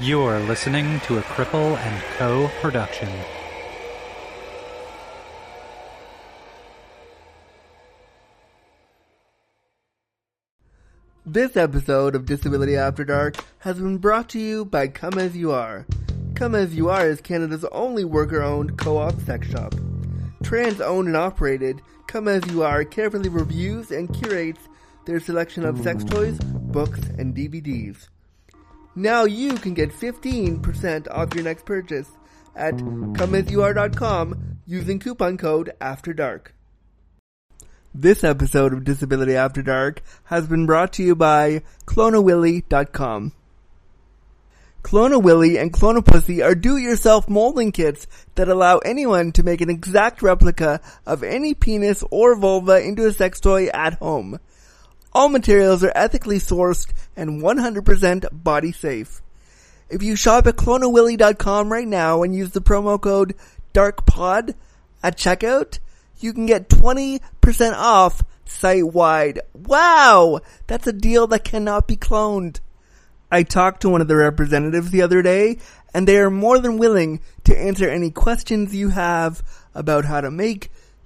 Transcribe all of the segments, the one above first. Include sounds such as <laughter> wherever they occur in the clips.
You're listening to a Cripple and Co. production. This episode of Disability After Dark has been brought to you by Come As You Are. Come As You Are is Canada's only worker owned co op sex shop. Trans owned and operated, Come As You Are carefully reviews and curates their selection of sex toys, books, and DVDs. Now you can get 15% off your next purchase at comeasyouare.com using coupon code After Dark. This episode of Disability After Dark has been brought to you by cloneawilly.com. Clona Willy and Clone a Pussy are do-it-yourself molding kits that allow anyone to make an exact replica of any penis or vulva into a sex toy at home. All materials are ethically sourced and 100% body safe. If you shop at cloneawilly.com right now and use the promo code DARKPOD at checkout, you can get 20% off site wide. Wow! That's a deal that cannot be cloned. I talked to one of the representatives the other day, and they are more than willing to answer any questions you have about how to make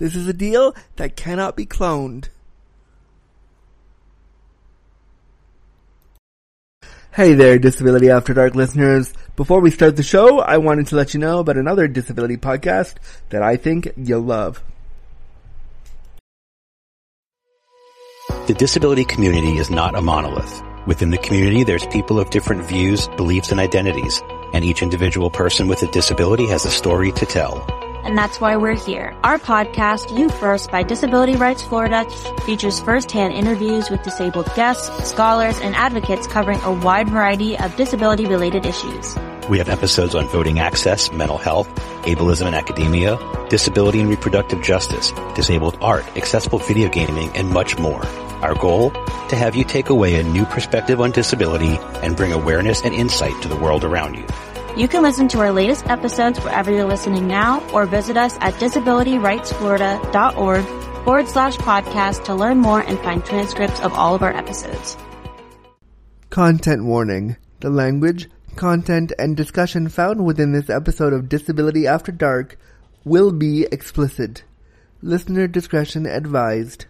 this is a deal that cannot be cloned. Hey there, Disability After Dark listeners. Before we start the show, I wanted to let you know about another disability podcast that I think you'll love. The disability community is not a monolith. Within the community, there's people of different views, beliefs, and identities, and each individual person with a disability has a story to tell and that's why we're here. Our podcast, You First by Disability Rights Florida, features firsthand interviews with disabled guests, scholars, and advocates covering a wide variety of disability related issues. We have episodes on voting access, mental health, ableism in academia, disability and reproductive justice, disabled art, accessible video gaming, and much more. Our goal? To have you take away a new perspective on disability and bring awareness and insight to the world around you. You can listen to our latest episodes wherever you're listening now or visit us at disabilityrightsflorida.org forward slash podcast to learn more and find transcripts of all of our episodes. Content warning. The language, content, and discussion found within this episode of Disability After Dark will be explicit. Listener discretion advised.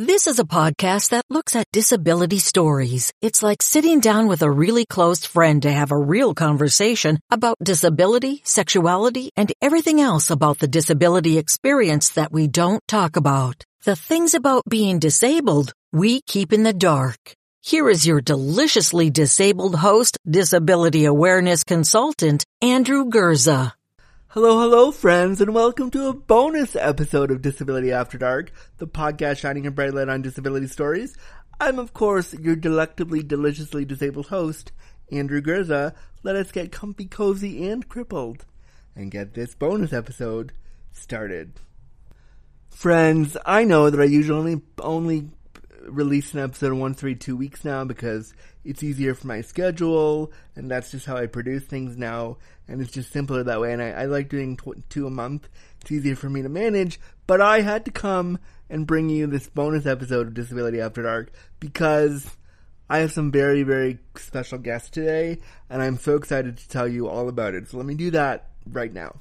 This is a podcast that looks at disability stories. It's like sitting down with a really close friend to have a real conversation about disability, sexuality, and everything else about the disability experience that we don't talk about. The things about being disabled we keep in the dark. Here is your deliciously disabled host, disability awareness consultant, Andrew Gurza. Hello, hello, friends, and welcome to a bonus episode of Disability After Dark, the podcast shining a bright light on disability stories. I'm, of course, your delectably, deliciously disabled host, Andrew Gurza. Let us get comfy, cozy, and crippled, and get this bonus episode started. Friends, I know that I usually only release an episode once every two weeks now because it's easier for my schedule, and that's just how I produce things now, and it's just simpler that way. And I, I like doing tw- two a month; it's easier for me to manage. But I had to come and bring you this bonus episode of Disability After Dark because I have some very, very special guests today, and I'm so excited to tell you all about it. So let me do that right now.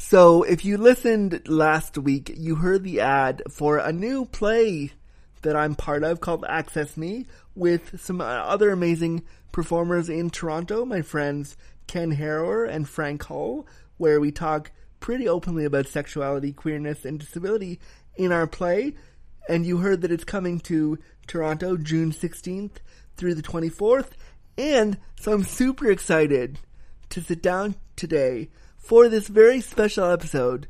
So, if you listened last week, you heard the ad for a new play that I'm part of called Access Me with some uh, other amazing performers in Toronto, my friends Ken Harrower and Frank Hull, where we talk pretty openly about sexuality, queerness, and disability in our play. And you heard that it's coming to Toronto June 16th through the 24th. And so I'm super excited to sit down today for this very special episode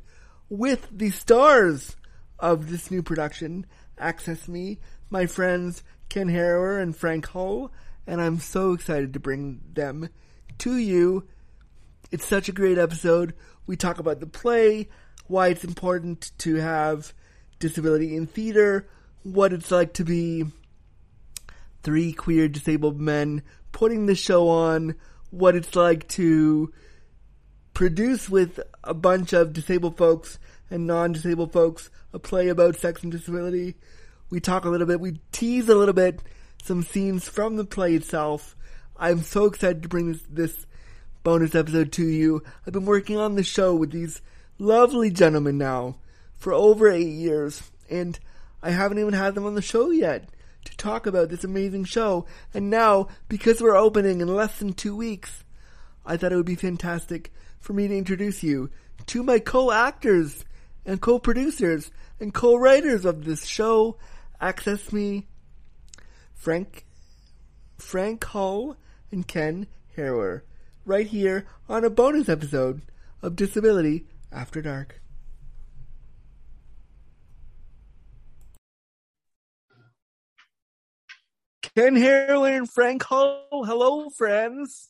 with the stars of this new production Access Me, my friends Ken Harrower and Frank Hull, and I'm so excited to bring them to you. It's such a great episode. We talk about the play, why it's important to have disability in theater, what it's like to be three queer disabled men putting the show on, what it's like to produce with a bunch of disabled folks and non-disabled folks a play about sex and disability. We talk a little bit, we tease a little bit some scenes from the play itself. I'm so excited to bring this, this bonus episode to you. I've been working on the show with these lovely gentlemen now for over eight years, and I haven't even had them on the show yet to talk about this amazing show. And now, because we're opening in less than two weeks, I thought it would be fantastic for me to introduce you to my co-actors and co-producers and co-writers of this show, Access Me, Frank, Frank Hull and Ken Harrower, right here on a bonus episode of Disability After Dark. Ken Harrower and Frank Hull, hello friends.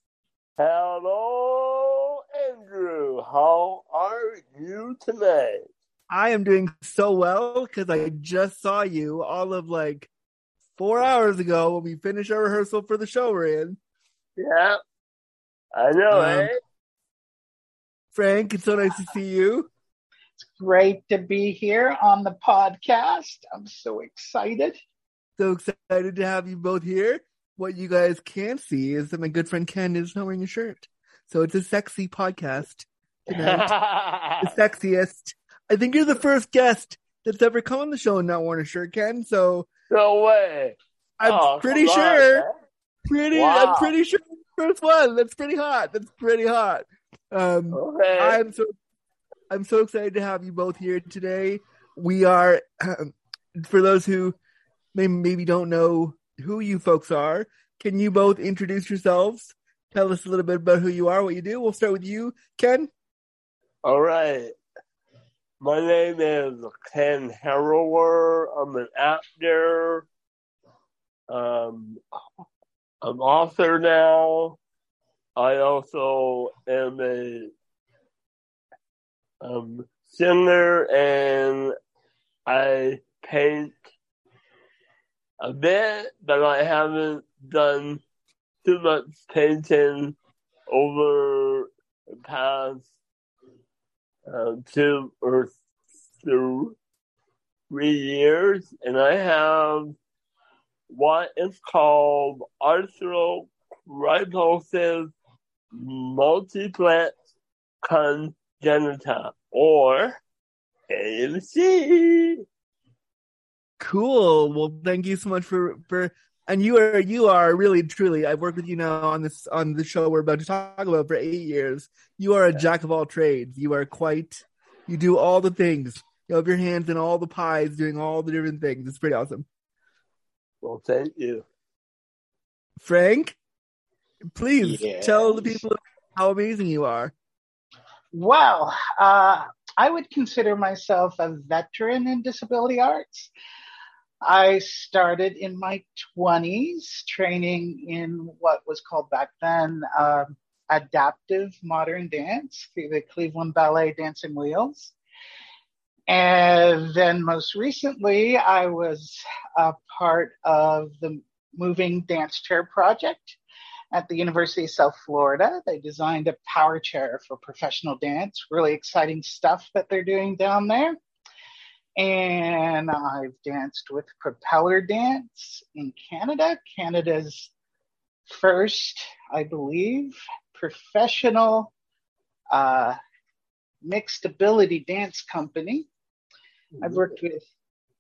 Hello, Andrew. How are you tonight? I am doing so well because I just saw you all of like four hours ago when we finished our rehearsal for the show we're in. Yeah, I know, Um, eh? Frank, it's so nice to see you. It's great to be here on the podcast. I'm so excited. So excited to have you both here. What you guys can't see is that my good friend Ken is not wearing a shirt. So it's a sexy podcast tonight. <laughs> the sexiest. I think you're the first guest that's ever come on the show and not worn a shirt, Ken. So no way. I'm Oh, pretty come on, sure. pretty. Wow. I'm pretty sure first one. That's pretty hot. That's pretty hot. Um, Okay. I'm so I'm so excited to have you both here today. We are <clears throat> for those who may, maybe don't know who you folks are. Can you both introduce yourselves? Tell us a little bit about who you are, what you do. We'll start with you, Ken. All right. My name is Ken Harrower. I'm an actor. Um, I'm author now. I also am a um, singer and I paint a bit, but I haven't done too much painting over the past uh, two or three years, and I have what is called arthrogryposis multiplex congenita, or AMC. Cool. Well, thank you so much for for and you are you are really truly. I've worked with you now on this on the show we're about to talk about for eight years. You are a jack of all trades. You are quite. You do all the things. You have your hands in all the pies, doing all the different things. It's pretty awesome. Well, thank you. Frank, please Yes. tell the people how amazing you are. Well, uh, I would consider myself a veteran in disability arts. I started in my 20s training in what was called back then um, adaptive modern dance through the Cleveland Ballet Dancing Wheels. And then most recently, I was a part of the Moving Dance Chair Project at the University of South Florida. They designed a power chair for professional dance. Really exciting stuff that they're doing down there. And I've danced with Propeller Dance in Canada, Canada's first, I believe, professional uh, mixed ability dance company. I've worked with,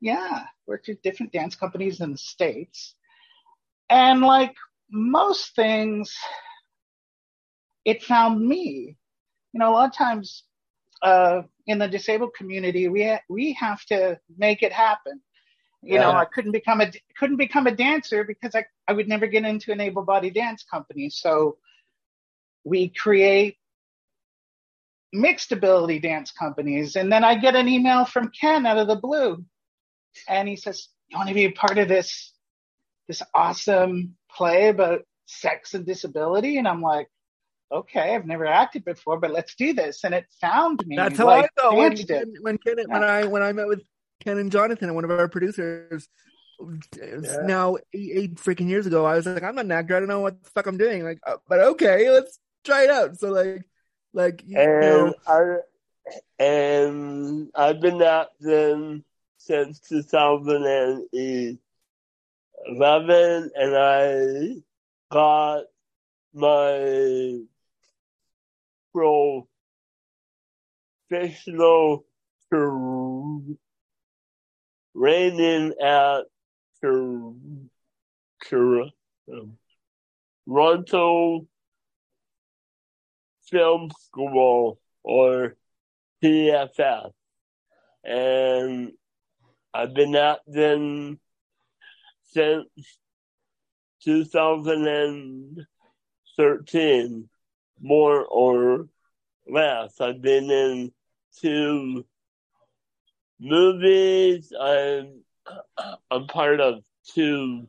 yeah, worked with different dance companies in the States. And like most things, it found me. You know, a lot of times uh, in the disabled community, we ha- we have to make it happen. You know, I couldn't become a couldn't become a dancer because I I would never get into an able bodied dance company. So we create mixed ability dance companies, and then I get an email from Ken out of the blue, and he says, you want to be a part of this this awesome play about sex and disability? And I'm like, okay, I've never acted before, but let's do this. And it found me. That's how like I felt when, Vance when Ken, when I when I met with Ken and Jonathan, one of our producers. Now eight, eight freaking years ago, I was like, I'm not an actor. I don't know what the fuck I'm doing. Like, uh, but okay, let's try it out. So like, like you And know, I and I've been acting since 2011, and I got my professional training at um, Toronto Film School or TFS. And I've been acting since 2013, more or less. I've been in two movies. I'm, <clears throat> I'm part of two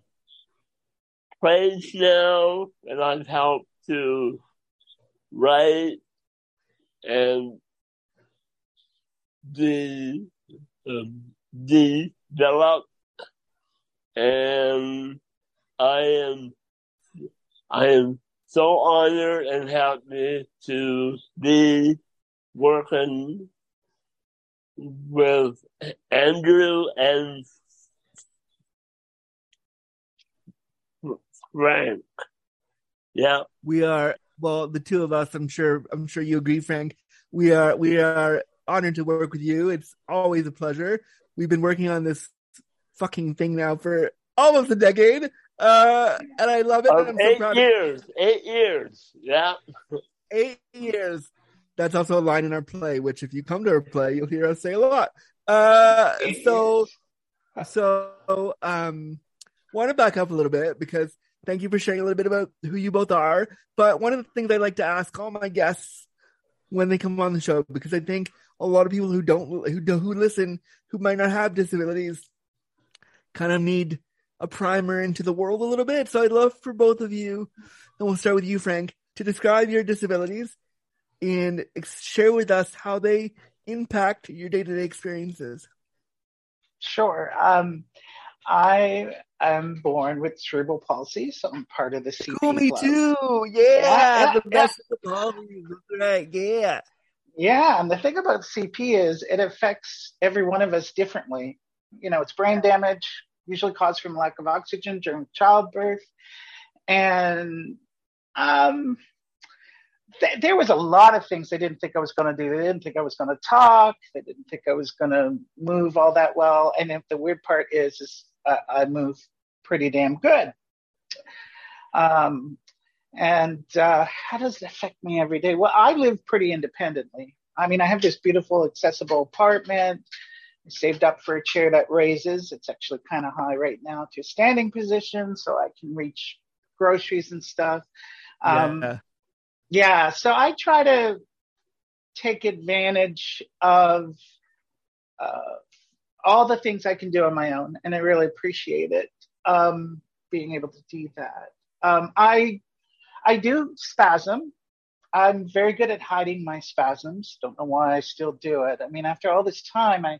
plays now, and I've helped to write and the um, develop, and I am I am so honored and happy to be working with Andrew and Frank. Yeah. we are well the two of us i'm sure i'm sure you agree frank we are we are honored to work with you it's always a pleasure we've been working on this fucking thing now for almost a decade uh and i love it i'm so eight proud of years. Eight years. Yeah. <laughs> eight years that's also a line in our play which if you come to our play you'll hear us say a lot uh so so um want to back up a little bit because thank you for sharing a little bit about who you both are but one of the things i like to ask all my guests when they come on the show because i think a lot of people who don't who who listen who might not have disabilities kind of need a primer into the world a little bit so i'd love for both of you and we'll start with you frank to describe your disabilities and share with us how they impact your day-to-day experiences Sure. Um, I am born with cerebral palsy, so I'm part of the CP Cool, me Plus. too. Yeah, Yeah, the yeah, best of the. That's right. Yeah. Yeah, and the thing about CP is it affects every one of us differently. You know, it's brain damage, usually caused from lack of oxygen during childbirth. And um, th- there was a lot of things they didn't think I was going to do. They didn't think I was going to talk. They didn't think I was going to move all that well. And if the weird part is, is uh, I move pretty damn good. Um, and uh, how does it affect me every day? Well, I live pretty independently. I mean, I have this beautiful, accessible apartment. I saved up for a chair that raises. It's actually kind of high right now to a standing position, so I can reach groceries and stuff. Um, yeah. yeah, so I try to take advantage of uh, all the things I can do on my own, and I really appreciate it um, being able to do that. Um, I I do spasm. I'm very good at hiding my spasms. Don't know why I still do it. I mean, after all this time, I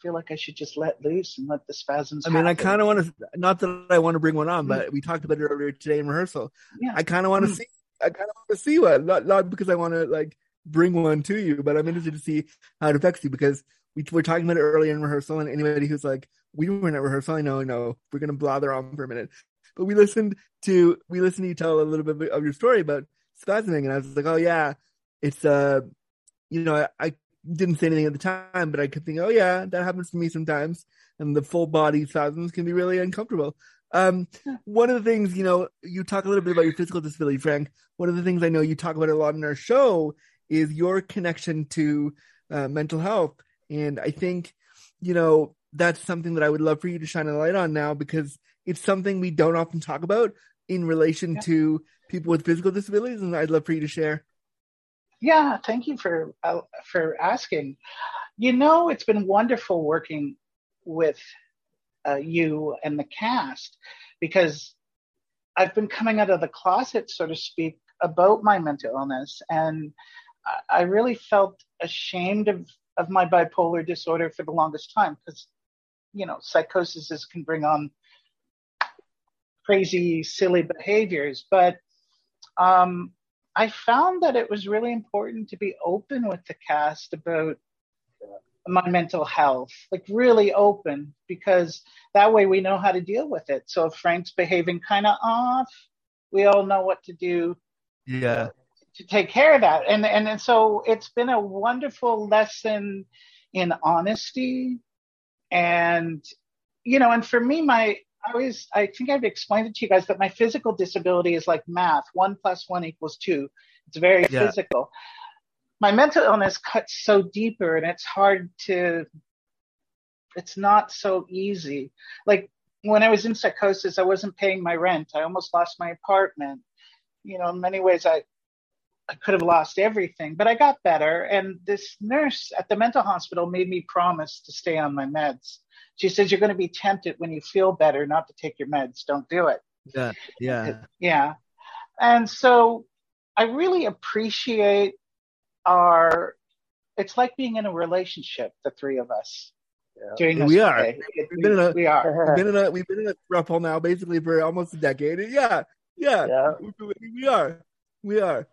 feel like I should just let loose and let the spasms. I mean, I kind of want to, not that I want to bring one on, but we talked about it earlier today in rehearsal. Yeah. I kind of want to Mm. see, I kind of want to see one, not, not because I want to like bring one to you, but I'm interested to see how it affects you because we were talking about it earlier in rehearsal and anybody who's like, we weren't at rehearsal. I know, I know we're going to blather on for a minute, but we listened to, we listened to you tell a little bit of your story about spasming and I was like, oh yeah, it's, uh, you know, I, I didn't say anything at the time, but I could think, oh yeah, that happens to me sometimes. And the full body spasms can be really uncomfortable. Um, one of the things, you know, you talk a little bit about your physical disability, Frank. One of the things I know you talk about a lot in our show is your connection to uh, mental health. And I think, you know, that's something that I would love for you to shine a light on now because it's something we don't often talk about in relation Yeah. to people with physical disabilities. And I'd love for you to share. Yeah, thank you for uh, for asking. You know, it's been wonderful working with uh, you and the cast because I've been coming out of the closet, so to speak, about my mental illness, and I really felt ashamed of of my bipolar disorder for the longest time because you know psychosis can bring on crazy silly behaviors but um, i found that it was really important to be open with the cast about my mental health like really open because that way we know how to deal with it so if frank's behaving kind of off we all know what to do Yeah. to take care of that. And, and, and so it's been a wonderful lesson in honesty. And, you know, and for me, my, I always, I think I've explained it to you guys that my physical disability is like math. One plus one equals two. It's very Yeah. physical. My mental illness cuts so deeper and it's hard to, it's not so easy. Like when I was in psychosis, I wasn't paying my rent. I almost lost my apartment. You know, in many ways, I, I could have lost everything, but I got better. And this nurse at the mental hospital made me promise to stay on my meds. She says, You're going to be tempted when you feel better not to take your meds. Don't do it. Yeah. Yeah. Yeah. And so I really appreciate our, it's like being in a relationship, the three of us. During this We are. It- We've been in a- we are. We've been in a we've been in a throuple now basically for almost a decade. Yeah. Yeah. Yeah. We, we are. We are.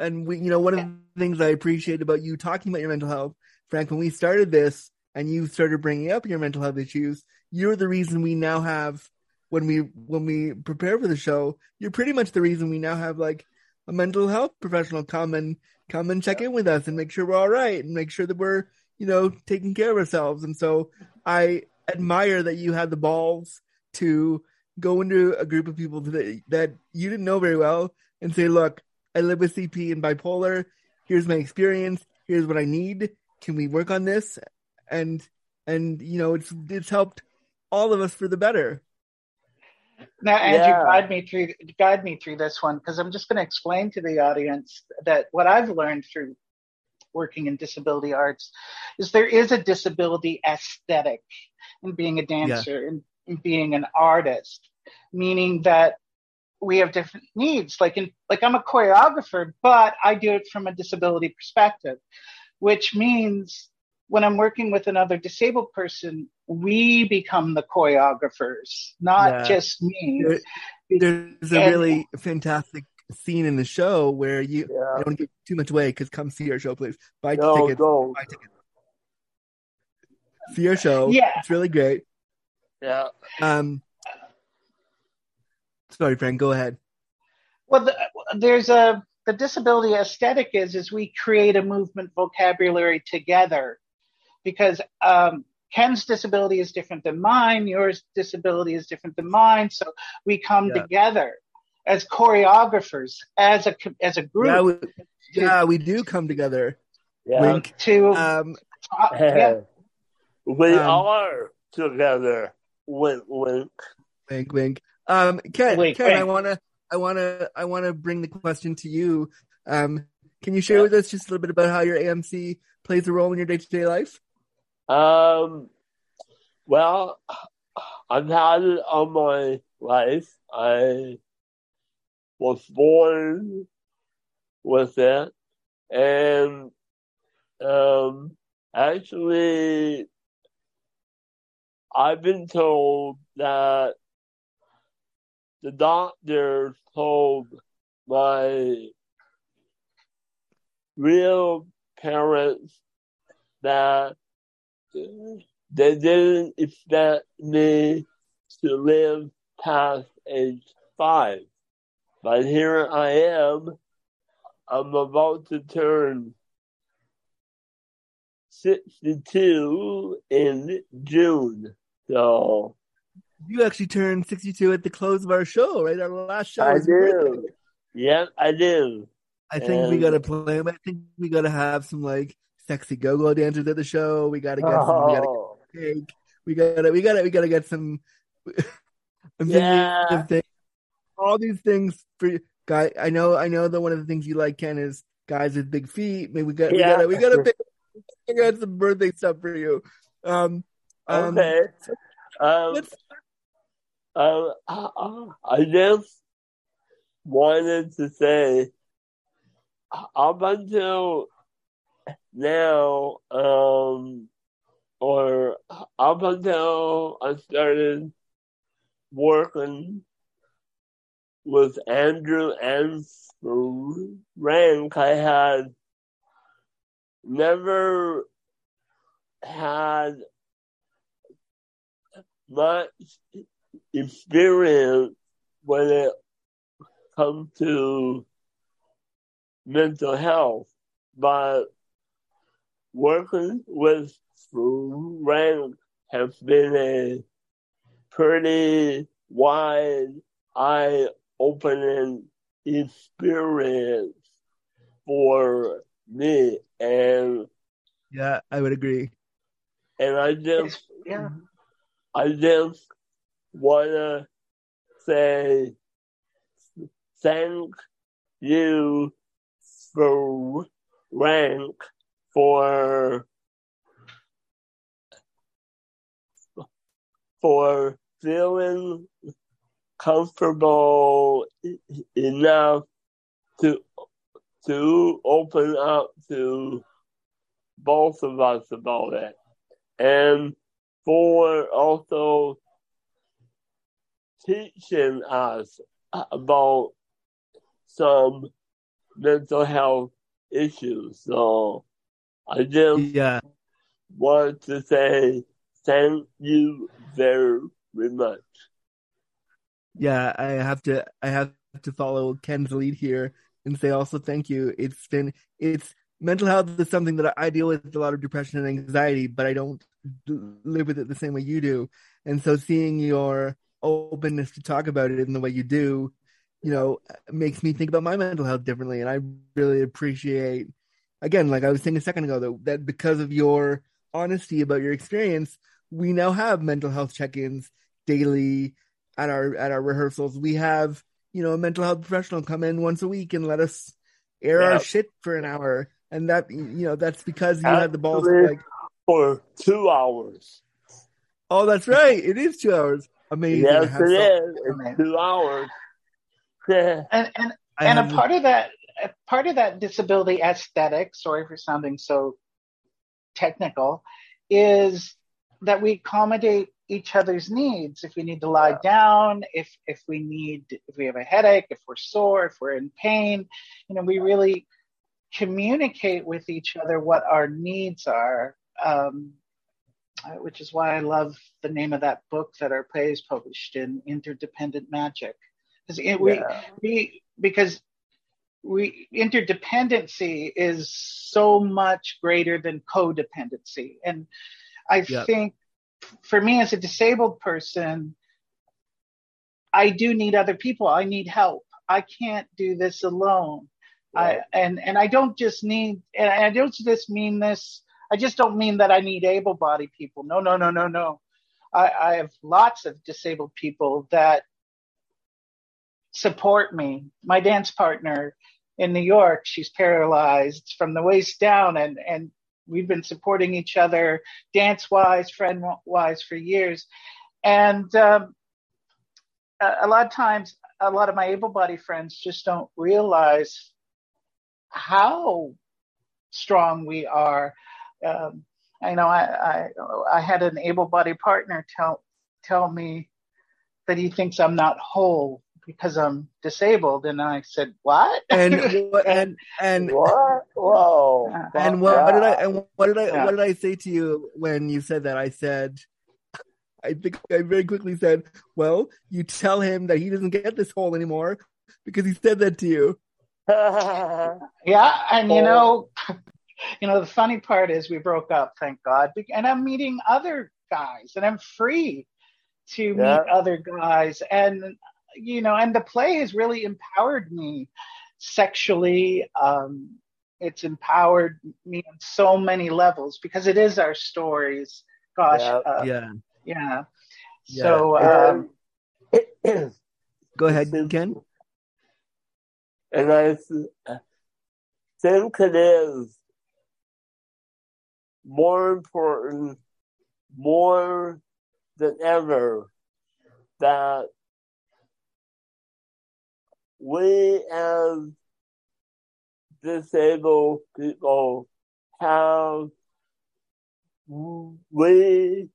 And we, you know, one of the things I appreciate about you talking about your mental health, Frank, when we started this and you started bringing up your mental health issues, you're the reason we now have when we when we prepare for the show. You're pretty much the reason we now have like a mental health professional come and come and check in with us and make sure we're all right and make sure that we're you know taking care of ourselves. And so I admire that you had the balls to go into a group of people that that you didn't know very well and say, "Look, I live with CP and bipolar. Here's my experience. Here's what I need. Can we work on this?" And and you know, it's it's helped all of us for the better. Now, Andrew, Yeah. guide me through guide me through this one because I'm just going to explain to the audience that what I've learned through working in disability arts is there is a disability aesthetic in being a dancer and in being an artist, meaning that we have different needs. Like in like I'm a choreographer, but I do it from a disability perspective, which means when I'm working with another disabled person, we become the choreographers, not Yeah. just me. There- There's a And- really fantastic scene in the show where you I Yeah. don't want to give too much away because come see our show, please. Buy No, tickets. don't. Buy tickets. See our show. Yeah. It's really great. Yeah. Um, sorry, Frank. Go ahead. Well, the, there's a the disability aesthetic is is we create a movement vocabulary together, because um, Ken's disability is different than mine. Yours disability is different than mine. So we come Yeah. together as choreographers, as a as a group Yeah, we, yeah, we do come together. Yeah. Wink. to Um, uh, <laughs> yeah, we Um, are together. Wink, wink. wink, wink. Um, Ken, Wink, Ken, I wanna, I wanna, I wanna bring the question to you. Um, can you share Yeah. with us just a little bit about how your AMC plays a role in your day to day life? Um, well, I've had it all my life. I was born with it, and um, actually, I've been told that the doctor told my real parents that they didn't expect me to live past age five. But here I am. I'm about to turn 62 in June. So You actually turned 62 at the close of our show, right? Our last show. I was your birthday. do. Yep, I do. I think we gotta play. I think we gotta have some like sexy go-go dancers at the show. We gotta get some. We gotta Oh, cake. We gotta. We gotta. We gotta get some. <laughs> Yeah. things, all these things for you. Guy, I know. I know that one of the things you like, Ken, is guys with big feet. Maybe we got. Yeah. We gotta. We gotta pick, figure out some birthday stuff for you. Um. um okay. Um, Let's- I, I just wanted to say, up until now, um, or up until I started working with Andrew and Frank, I had never had much experience when it comes to mental health, but working with Frank has been a pretty wide eye opening experience for me and Yeah, I would agree. and I just yeah. I just wanna say thank you for rank for for feeling comfortable enough to to open up to both of us about it. And for also teaching us about some mental health issues. So I just Yeah, want to say thank you very, very much. yeah. I have to. I have to follow Ken's lead here and say also thank you. It's been. It's mental health is something that I deal with a lot of depression and anxiety, but I don't live with it the same way you do. And so seeing your openness to talk about it in the way you do, you know, makes me think about my mental health differently. And I really appreciate, again, like I was saying a second ago, that, that because of your honesty about your experience, we now have mental health check-ins daily at our at our rehearsals. We have, you know, a mental health professional come in once a week and let us air Yeah. our shit for an hour. And that, you know, that's because you had the balls like, For two hours. oh, that's right. It is two hours. Amazing. I Yes, have it so- is. It's two hours. <laughs> Yeah. And and I and a part of that a part of that disability aesthetic sorry for sounding so technical is that we accommodate each other's needs if we need to lie down if if we need if we have a headache if we're sore if we're in pain you know we really communicate with each other what our needs are um, Uh, which is why I love the name of that book that our play is published in, Interdependent Magic. Because we, Yeah. we, because we interdependency is so much greater than codependency, and I think for me as a disabled person, I do need other people. I need help. I can't do this alone. I, and and I don't just need and I don't just mean this. I just don't mean that I need able-bodied people. No, no, no, no, no. I, I have lots of disabled people that support me. My dance partner in New York, she's paralyzed from the waist down, and and we've been supporting each other dance-wise, friend-wise for years. And um, a, a lot of times, a lot of my able-bodied friends just don't realize how strong we are. Um, I know I, I I had an able-bodied partner tell tell me that he thinks I'm not whole because I'm disabled, and I said, "What?" and <laughs> what and and What? Whoa. and what, what did I and what did I Yeah. what did I say to you when you said that? I said, <laughs> I think I very quickly said, "Well, you tell him that he doesn't get this hole anymore because he said that to you." <laughs> Yeah, and you know, you know, the funny part is we broke up, thank God, and I'm meeting other guys, and I'm free to Yeah. meet other guys, and you know, and the play has really empowered me sexually. Um, it's empowered me on so many levels because it is our stories. Gosh, Yeah. uh, yeah, yeah. Yeah. So, um, and, go ahead, Ken. and I th- think it is more important, more than ever that we as disabled people have we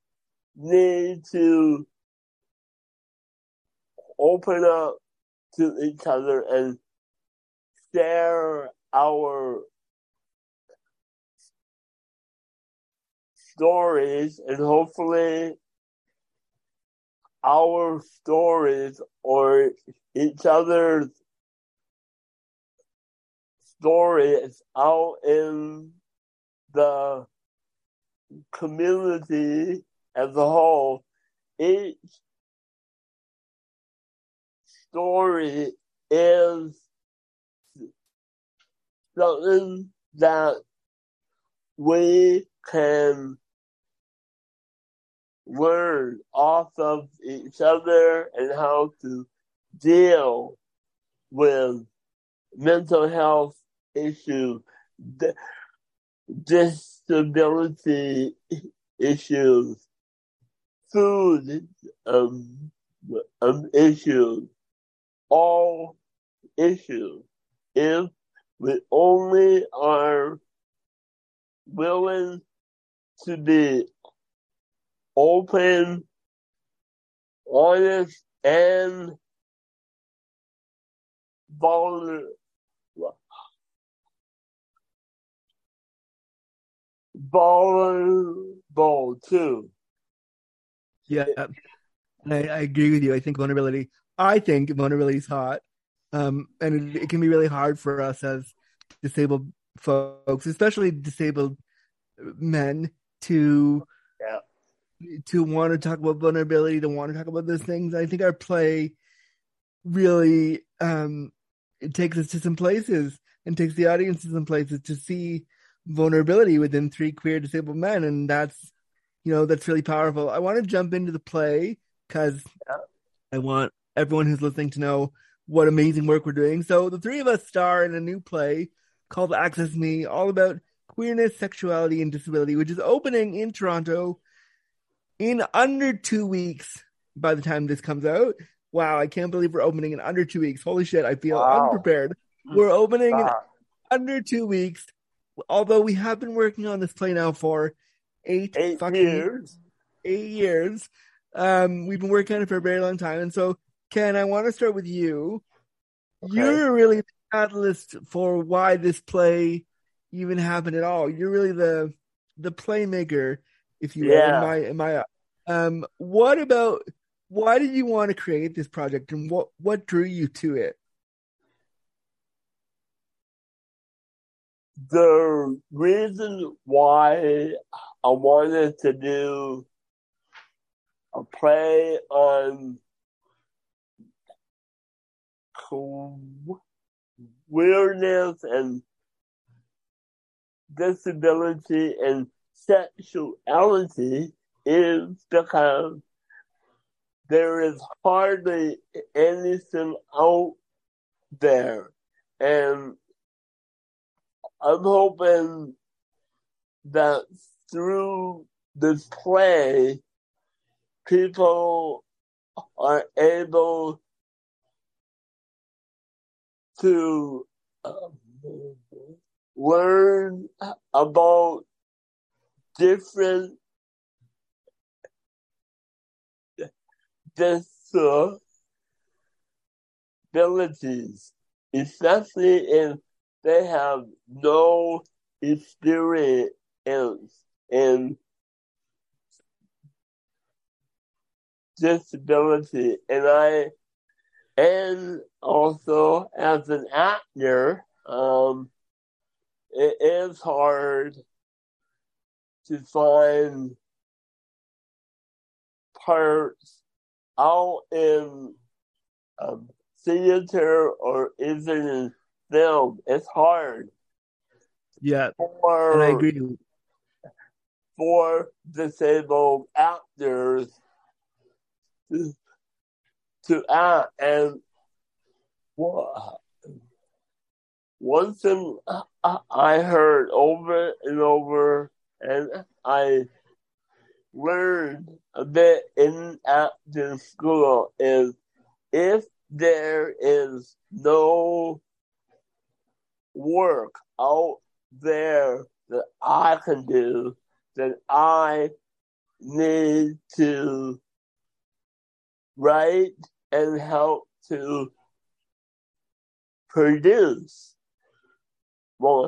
need to open up to each other and share our stories and hopefully our stories or each other's stories out in the community as a whole. Each story is something that we can learn off of each other and how to deal with mental health issues, disability issues, food um, um, issues, all issues. If we only are willing to be open, honest, and vulnerable. Vulnerable too. Yeah, I, I agree with you. I think vulnerability. I think vulnerability is hot, um, and it, it can be really hard for us as disabled folks, especially disabled men, to. To want to talk about vulnerability, to want to talk about those things. I think our play really um, it takes us to some places and takes the audience to some places to see vulnerability within three queer disabled men, and that's you know that's really powerful. I want to jump into the play because. I want everyone who's listening to know what amazing work we're doing. So the three of us star in a new play called Access Me, all about queerness, sexuality, and disability, which is opening in Toronto in under two weeks by the time this comes out. Wow, I can't believe we're opening in under two weeks. Holy shit, I feel wow. unprepared. We're opening wow. in under two weeks, although we have been working on this play now for eight, eight fucking years. Eight years. Um, we've been working on it for a very long time. And so, Ken, I want to start with you. Okay. You're really the catalyst for why this play even happened at all. You're really the the playmaker, if you yeah. will. In my, in my, um, what about why did you want to create this project, and what what drew you to it? The reason why I wanted to do a play on queerness and disability and sexuality is because there is hardly anything out there. And I'm hoping that through this play, people are able to um, learn about different disabilities, especially if they have no experience in disability. And I, and also as an actor, um, it is hard to find parts out in um, theater or even in film. It's hard. Yeah, for, and I agree. For disabled actors to, to act, and what one thing I heard over and over, and I learned a bit in the school is if there is no work out there that I can do, then I need to write and help to produce my,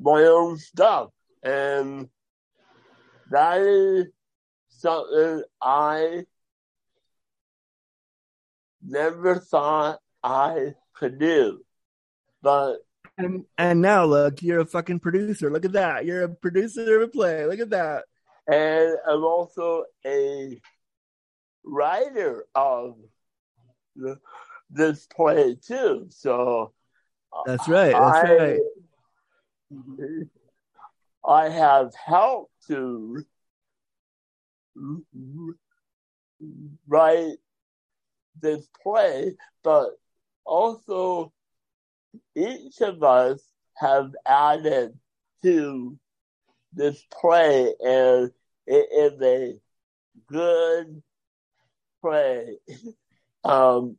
my own stuff. And that is something I never thought I could do. But and, and now look, you're a fucking producer. Look at that. You're a producer of a play. Look at that. And I'm also a writer of the, this play too. So that's right. That's I, right. Mhm. I have helped to write this play, but also each of us have added to this play and it is a good play. <laughs> Um,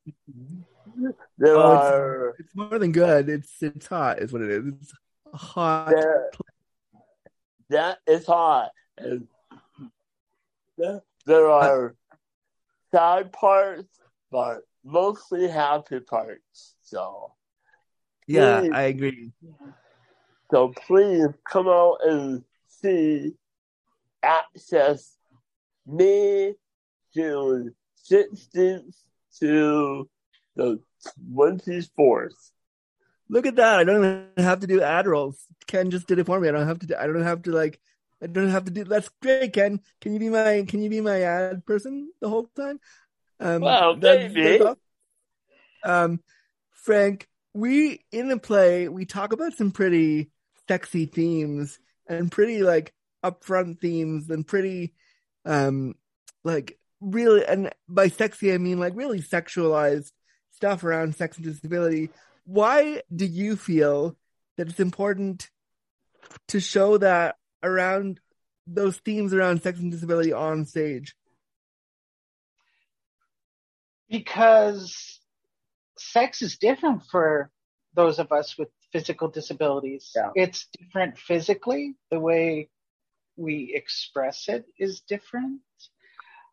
there oh, are. It's, it's, more than good. It's it's hot, is what it is. It's hot. There, that is hot, and there, are sad parts, but mostly happy parts. So yeah, please, I agree. So please come out and see Access Me June 16th to the 24th. Look at that! I don't even have to do ad rolls. Ken just did it for me. I don't have to. Do, I don't have to like. I don't have to do. That's great, Ken. Can you be my Can you be my ad person the whole time? Um, well, maybe. Um, Frank, we in the play we talk about some pretty sexy themes and pretty like upfront themes and pretty um like really and by sexy I mean like really sexualized stuff around sex and disability. Why do you feel that it's important to show that around those themes around sex and disability on stage? Because sex is different for those of us with physical disabilities. Yeah. It's different physically. The way we express it is different.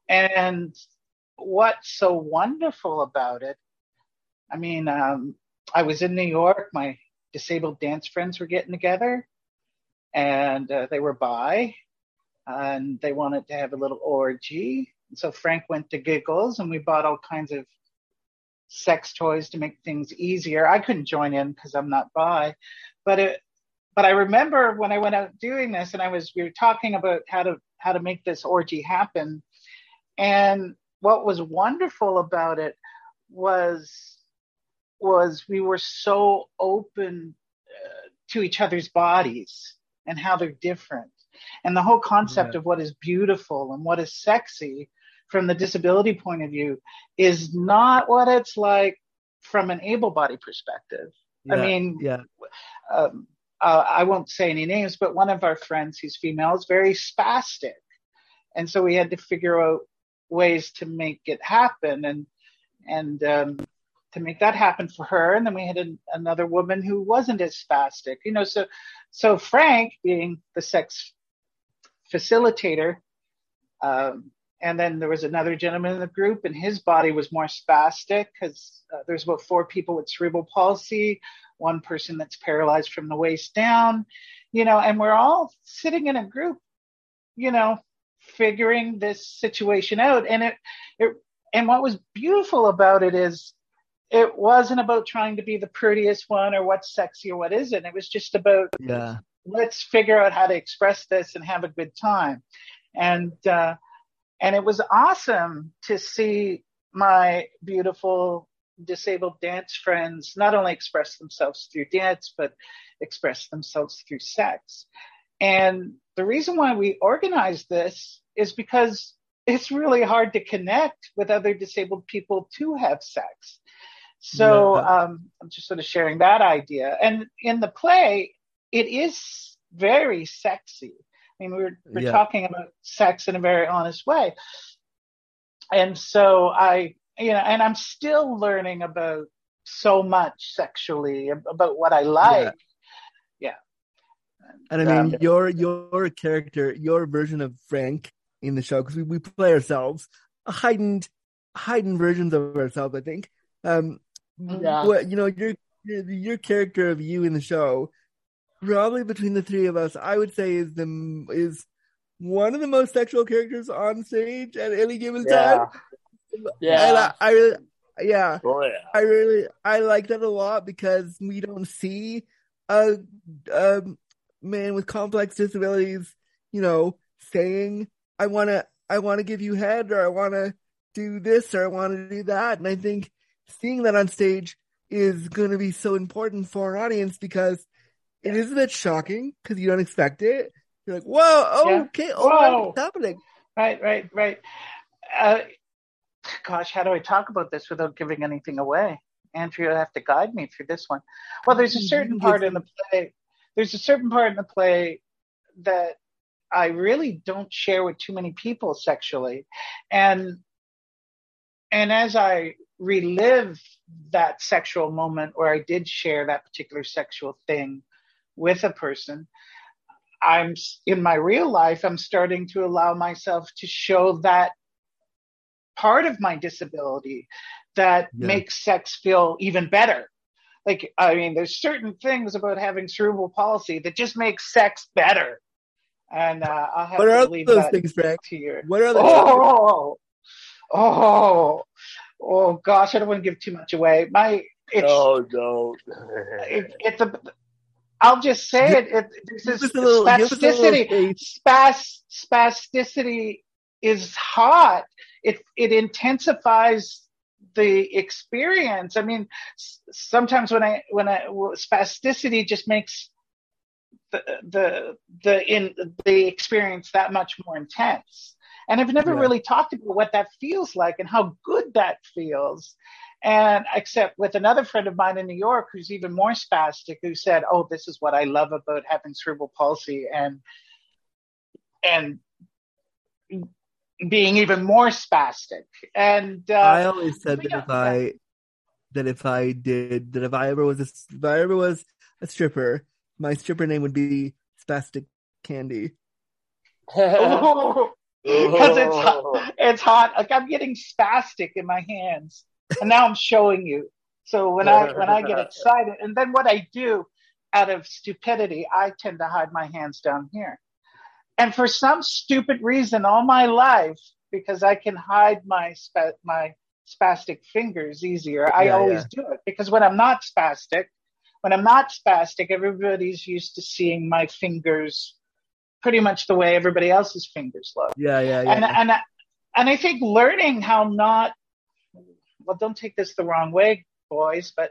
And what's so wonderful about it, I mean, um, I was in New York, my disabled dance friends were getting together and uh, they were by and they wanted to have a little orgy. And so Frank went to Giggles and we bought all kinds of sex toys to make things easier. I couldn't join in because I'm not bi, but it, but I remember when I went out doing this and I was, we were talking about how to, how to make this orgy happen. And what was wonderful about it was, was we were so open uh, to each other's bodies and how they're different. And the whole concept yeah. of what is beautiful and what is sexy from the disability point of view is not what it's like from an able body perspective. Yeah, I mean, yeah. Um, uh, I won't say any names, but one of our friends who's female is very spastic. And so we had to figure out ways to make it happen and, and, um, to make that happen for her. And then we had an, another woman who wasn't as spastic, you know, so, so Frank being the sex facilitator, um, and then there was another gentleman in the group, and his body was more spastic because uh, there's about four people with cerebral palsy, one person that's paralyzed from the waist down, you know, and we're all sitting in a group, you know, figuring this situation out. And it, it, and what was beautiful about it is it wasn't about trying to be the prettiest one or what's sexy or what isn't. It was just about yeah. let's figure out how to express this and have a good time. And uh, and it was awesome to see my beautiful disabled dance friends not only express themselves through dance, but express themselves through sex. And the reason why we organized this is because it's really hard to connect with other disabled people to have sex. So yeah. um, I'm just sort of sharing that idea. And in the play, it is very sexy. I mean, we're we're Yeah. talking about sex in a very honest way, and so I, you know, and I'm still learning about so much sexually about what I like. Yeah. And I mean, Um, your your character, your version of Frank in the show, because we, we play ourselves, heightened heightened versions of ourselves. I think. Um, Mm-hmm. Yeah. what you know, your your your character of you in the show, probably between the three of us, I would say is the is one of the most sexual characters on stage at any given Yeah. time. Yeah. And I, I really, yeah, oh yeah. I really I like that a lot because we don't see a, a man with complex disabilities, you know, saying I want to I want to give you head or I want to do this or I want to do that, and I think seeing that on stage is going to be so important for our audience because it is a bit shocking because you don't expect it. You're like, whoa, oh, Yeah. okay, oh, Whoa. what's happening? Right, right, right. Uh, gosh, how do I talk about this without giving anything away? Andrew, you'll have to guide me through this one. Well, there's a certain part in the play. There's a certain part in the play that I really don't share with too many people sexually, and and as I relive that sexual moment where I did share that particular sexual thing with a person, I'm in my real life, I'm starting to allow myself to show that part of my disability that Yeah. makes sex feel even better. Like, I mean, there's certain things about having cerebral palsy that just makes sex better. And uh, I'll have What to are leave those that things, Frank? to your. What are the Oh, oh, oh, Oh, gosh! I don't want to give too much away. My, it's, No, <laughs> it, it's a. I'll just say it. it this is little- give us a little spasticity. Spas, spasticity is hot. It it intensifies the experience. I mean, sometimes when I when I spasticity just makes the the the in the experience that much more intense. And I've never Yeah. really talked about what that feels like and how good that feels. And except with another friend of mine in New York who's even more spastic, who said, "Oh, this is what I love about having cerebral palsy and and being even more spastic." And uh, I always said we that if I that if I did that if I ever was a, if I ever was a stripper, my stripper name would be Spastic Candy. <laughs> <laughs> because it's hot. <laughs> it's hot. Like I'm getting spastic in my hands, and now I'm showing you. So when I when I get <laughs> excited, and then what I do out of stupidity, I tend to hide my hands down here. And for some stupid reason, all my life, because I can hide my spa- my spastic fingers easier, I Yeah, always yeah. do it. Because when I'm not spastic, when I'm not spastic, everybody's used to seeing my fingers pretty much the way everybody else's fingers look Yeah, yeah, yeah. and and I- and I think learning how not well, don't take this the wrong way, boys, but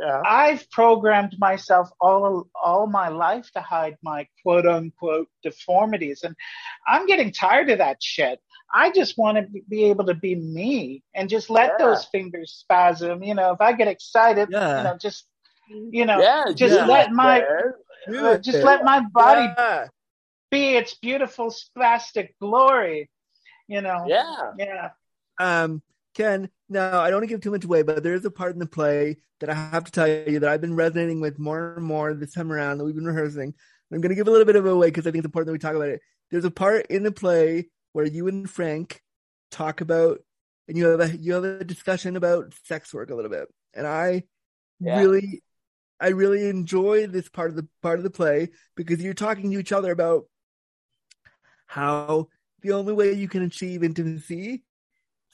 yeah. I've programmed myself all all my life to hide my quote unquote deformities, and I'm getting tired of that shit. I just want to be able to be me and just let Yeah. those fingers spasm. You know, if I get excited, Yeah. you know, just you know, just let my- uh, just let my body. Be its beautiful spastic glory. You know, Yeah. yeah. Um, Ken, now I don't want to give too much away, but there is a part in the play that I have to tell you that I've been resonating with more and more this time around that we've been rehearsing. I'm going to give a little bit of it away because I think it's important that we talk about it. There's a part in the play where you and Frank talk about, and you have a you have a discussion about sex work a little bit, and I Yeah. really, I really enjoy this part of the part of the play because you're talking to each other about how the only way you can achieve intimacy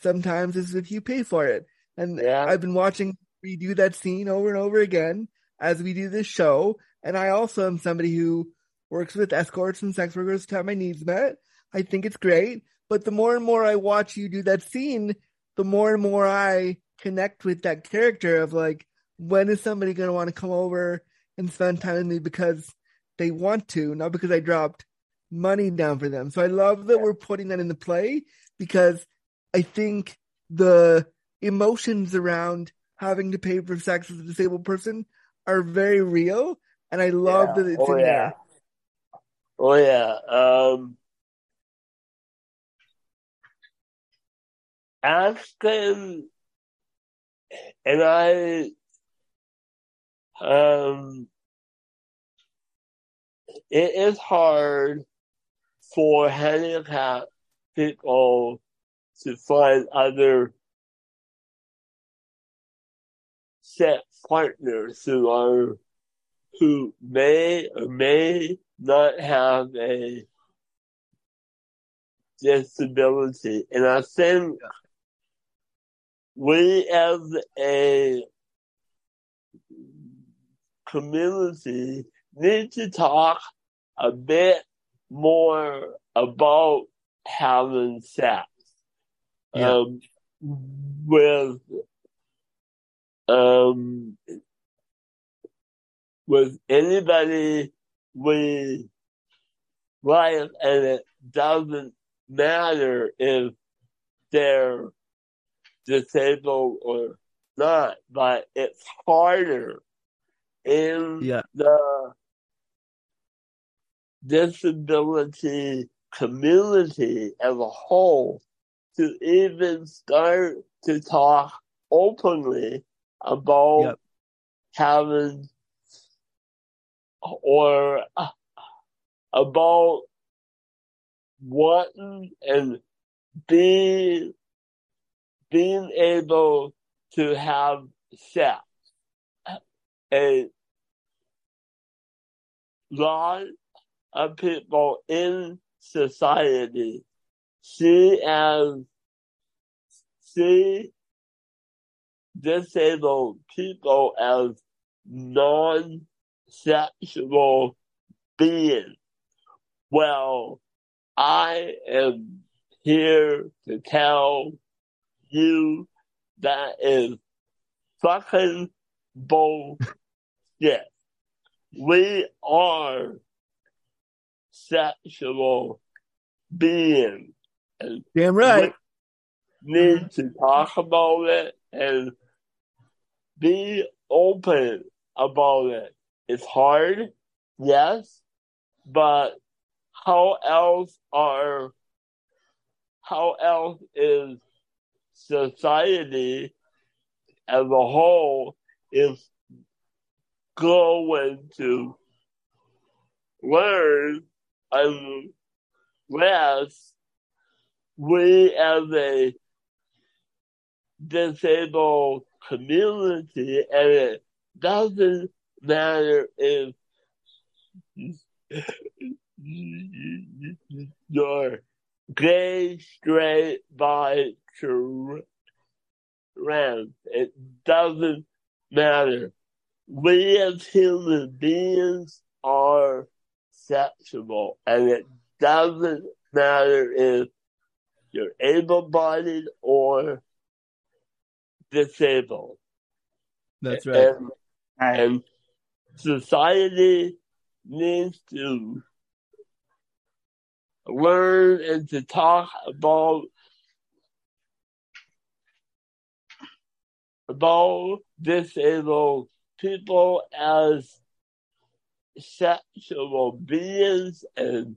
sometimes is if you pay for it. And Yeah. I've been watching redo that scene over and over again as we do this show. And I also am somebody who works with escorts and sex workers to have my needs met. I think it's great. But the more and more I watch you do that scene, the more and more I connect with that character of like, when is somebody going to want to come over and spend time with me because they want to, not because I dropped money down for them. So I love that we're putting that in the play because I think the emotions around having to pay for sex as a disabled person are very real. And I love Yeah. that it's Oh, in yeah. there. Oh yeah. Um, Ashton and I, um, it is hard for handicapped people to find other set partners who are who may or may not have a disability. And I think we as a community need to talk a bit more about having sex. Yeah. Um, with um with anybody we like and it doesn't matter if they're disabled or not, but it's harder in Yeah. the disability community as a whole to even start to talk openly about Yep. having or uh, about wanting and being being able to have sex. A lot of people in society see as see disabled people as non-sexual beings. Well, I am here to tell you that is fucking bullshit. We are sexual being. And Damn right. need to talk about it and be open about it. It's hard, yes, but how else are, how else is society as a whole is going to learn Um, unless we as a disabled community and it doesn't matter if you're gay, straight, bi, trans. It doesn't matter. We as human beings are sexual and it doesn't matter if you're able-bodied or disabled. That's right. And, and society needs to learn and to talk about about disabled people as sexual beings and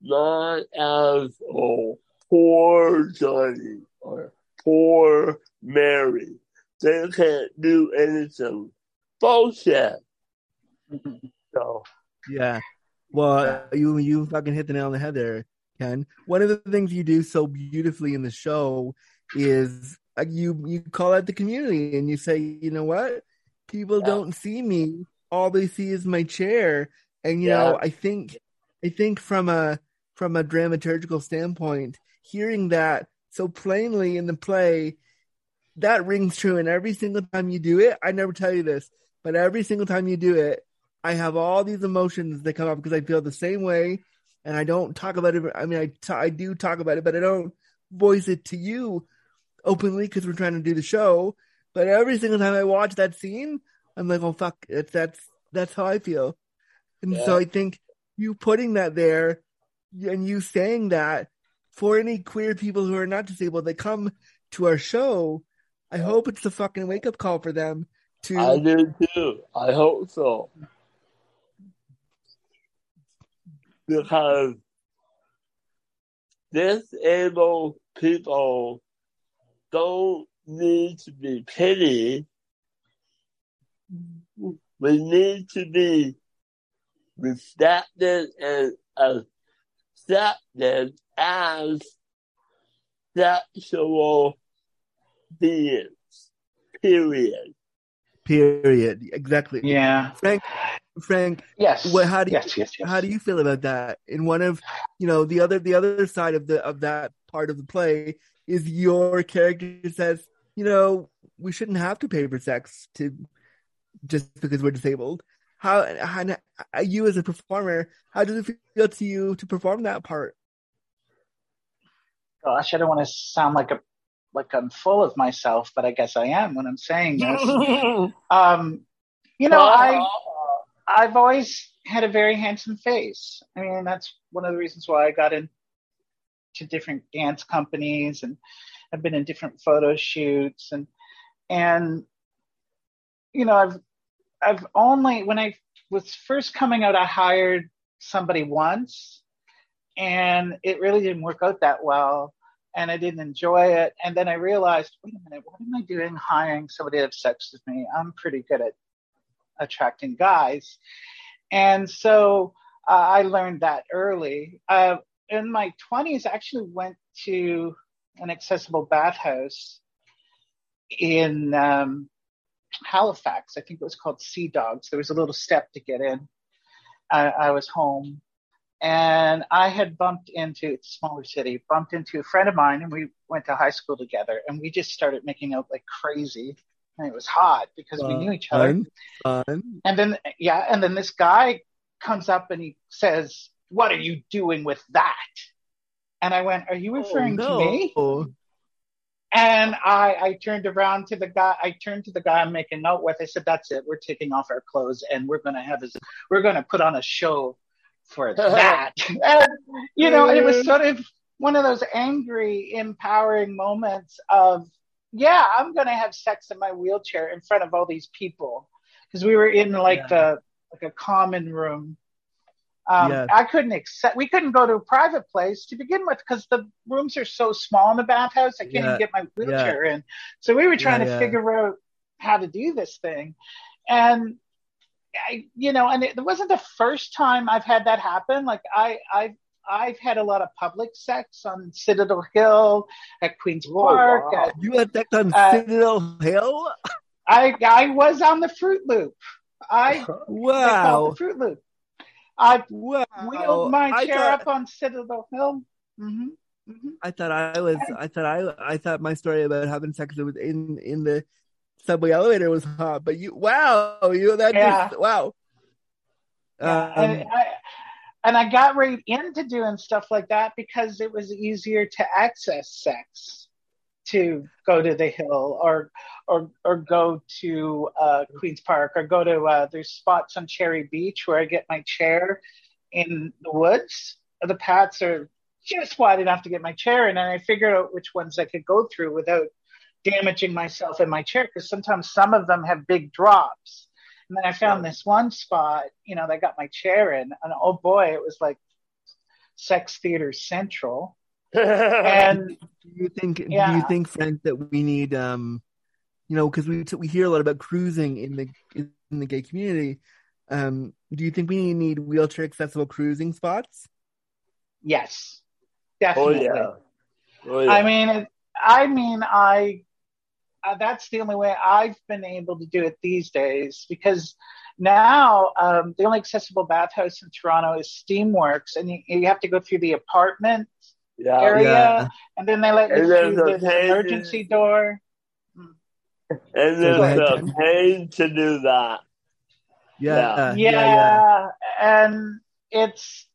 not as oh poor Johnny or poor Mary. They can't do anything. Bullshit. So Yeah. Well, you you fucking hit the nail on the head there, Ken. One of the things you do so beautifully in the show is you you call out the community and you say, you know what, people Yeah. don't see me. All they see is my chair. And you Yeah. know, I think I think from a from a dramaturgical standpoint, hearing that so plainly in the play, that rings true. And every single time you do it, I never tell you this, but every single time you do it, I have all these emotions that come up because I feel the same way, and I don't talk about it. I mean, I t- I do talk about it, but I don't voice it to you openly because we're trying to do the show. But every single time I watch that scene, I'm like, oh fuck, it's that's that's how I feel. And so I think you putting that there and you saying that for any queer people who are not disabled that come to our show, I hope it's a fucking wake up call for them to I do too. I hope so. because disabled people don't need to be pitied. We need to be respected and accepted as sexual beings. Period. Period. Exactly. Yeah. Frank, Frank, Yes. What, how do you, yes, yes, yes. how do you feel about that? In one of, you know, the other, the other side of the, of that part of the play is your character says, you know, we shouldn't have to pay for sex to, just because we're disabled. How, how, you as a performer, how does it feel to you to perform that part? Gosh, I don't want to sound like a like I'm full of myself, but I guess I am when I'm saying this. <laughs> um, you know, I I've always had a very handsome face. I mean, that's one of the reasons why I got into different dance companies and I've been in different photo shoots and and you know, I've I've only when I was first coming out, I hired somebody once, and it really didn't work out that well, and I didn't enjoy it. And then I realized, wait a minute, what am I doing hiring somebody to have sex with me? I'm pretty good at attracting guys, and so uh, I learned that early. Uh, in my 20s, I actually went to an accessible bathhouse in um, Halifax. I think it was called Sea Dogs. There was a little step to get in. I, I was home and I had bumped into it's a smaller city, bumped into a friend of mine, and we went to high school together, and we just started making out like crazy. And it was hot because we knew each other. Fun, fun. And then, yeah, and then this guy comes up and he says, "What are you doing with that?" And I went, "Are you oh, referring oh, no. to me?" And I, I turned around to the guy. I turned to the guy I'm making out with. I said, "That's it. We're taking off our clothes and we're gonna have this. We're gonna put on a show for <laughs> that." and, you know, it was sort of one of those angry, empowering moments of, "Yeah, I'm gonna have sex in my wheelchair in front of all these people," because we were in like Yeah. the like a common room. Um, Yes. I couldn't accept. We couldn't go to a private place to begin with because the rooms are so small in the bathhouse. I can't Yeah. even get my wheelchair in. So we were trying Yeah, to yeah. figure out how to do this thing, and I, you know, and it, it wasn't the first time I've had that happen. Like I, I've I've had a lot of public sex on Citadel Hill, at Queens Park. wow. at- You had sex on Uh, Citadel Hill? I I was on the Fruit Loop. I <laughs> they call Wow. the Fruit Loop. I Wow. wheeled my I chair thought- up on Citadel Hill. hmm hmm I thought I was. I thought I. I thought my story about having sex with in in the subway elevator was hot. But you, wow, you that Yeah. just wow. Yeah, Um, and I and I got right into doing stuff like that because it was easier to access sex, to go to the hill or or or go to uh, Queens Park or go to uh, there's spots on Cherry Beach where I get my chair in the woods. The paths are just wide enough to get my chair in, and I figured out which ones I could go through without damaging myself in my chair because sometimes some of them have big drops. And then I found this one spot, you know, that got my chair in, and oh boy, it was like Sex Theater Central. And do you think? Do you think, Frank, that we need um, you know, because we we hear a lot about cruising in the in the gay community. Um, do you think we need wheelchair accessible cruising spots? yes, oh definitely. yeah. Oh yeah. I mean, it, I mean, I. Uh, that's the only way I've been able to do it these days because now um, the only accessible bathhouse in Toronto is Steamworks, and you, you have to go through the apartment yeah. area, Yeah. and then they let you through a the pages- emergency door. And there's a pain to do that. Yeah, yeah, yeah, yeah. and it's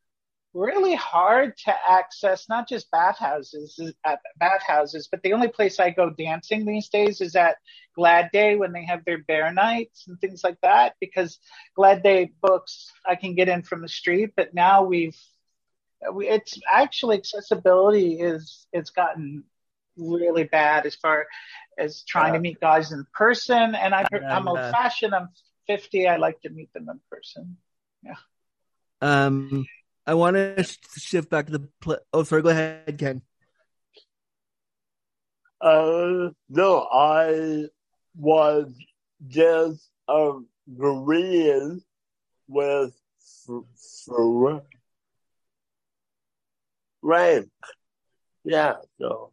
really hard to access not just bathhouses at uh, bathhouses but the only place i go dancing these days is at glad day when they have their bear nights and things like that because glad day books i can get in from the street but now we've we, it's actually accessibility is it's gotten really bad as far as trying to meet guys in person and I, Yeah, i'm yeah. old fashioned i'm 50 i like to meet them in person Yeah. Um, I want to sh- shift back to the play. Oh, sorry. Go ahead, Ken. Uh, no, I was just agreeing with Frank. Yeah, so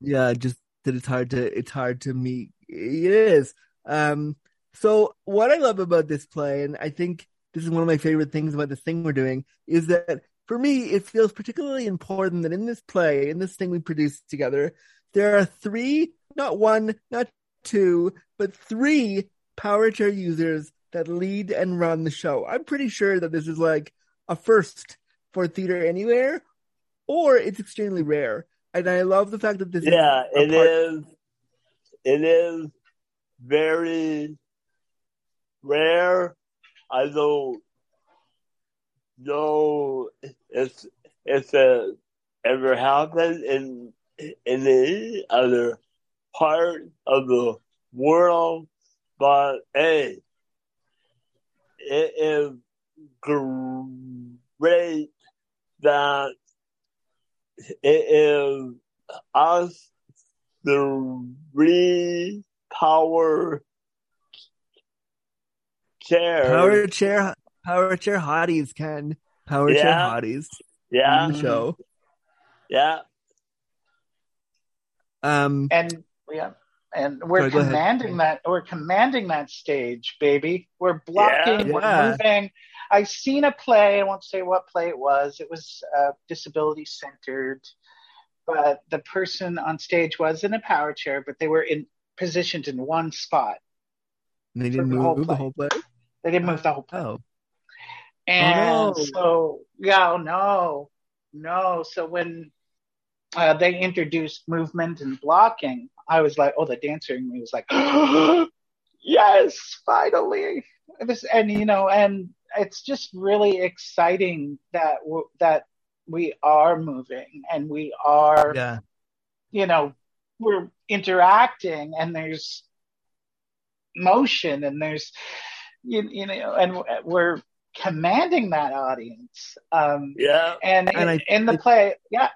Yeah, just that it's hard to it's hard to meet. It is. Um. So what I love about this play, and I think this is one of my favorite things about this thing we're doing, is that for me it feels particularly important that in this play, in this thing we produced together, there are three, not one, not two, but three power chair users that lead and run the show. I'm pretty sure that this is like a first for theater anywhere, or it's extremely rare. And I love the fact that this yeah, is it is. It is very rare. I don't know if if it ever happened in in any other part of the world, but hey, it is great that it is us the re power chair. Power chair, power chair hotties, Ken. Power chair hotties yeah, on the show. yeah, Um, and yeah and we're Sorry, commanding that we're commanding that stage baby we're blocking Yeah. we're Yeah. moving i've seen a play i won't say what play it was it was uh, disability centered but the person on stage was in a power chair but they were in positioned in one spot they didn't the move whole the whole play. they didn't move the whole play Oh, And no. so, yeah, oh, no, no. So when uh, they introduced movement and blocking, I was like, oh, the dancer in me was like, <gasps> yes, finally. This, and you know, and it's just really exciting that w- that we are moving and we are, yeah, you know, we're interacting and there's motion and there's, you, you know, and we're commanding that audience. Um, yeah, and, And in, I- in the play, yeah,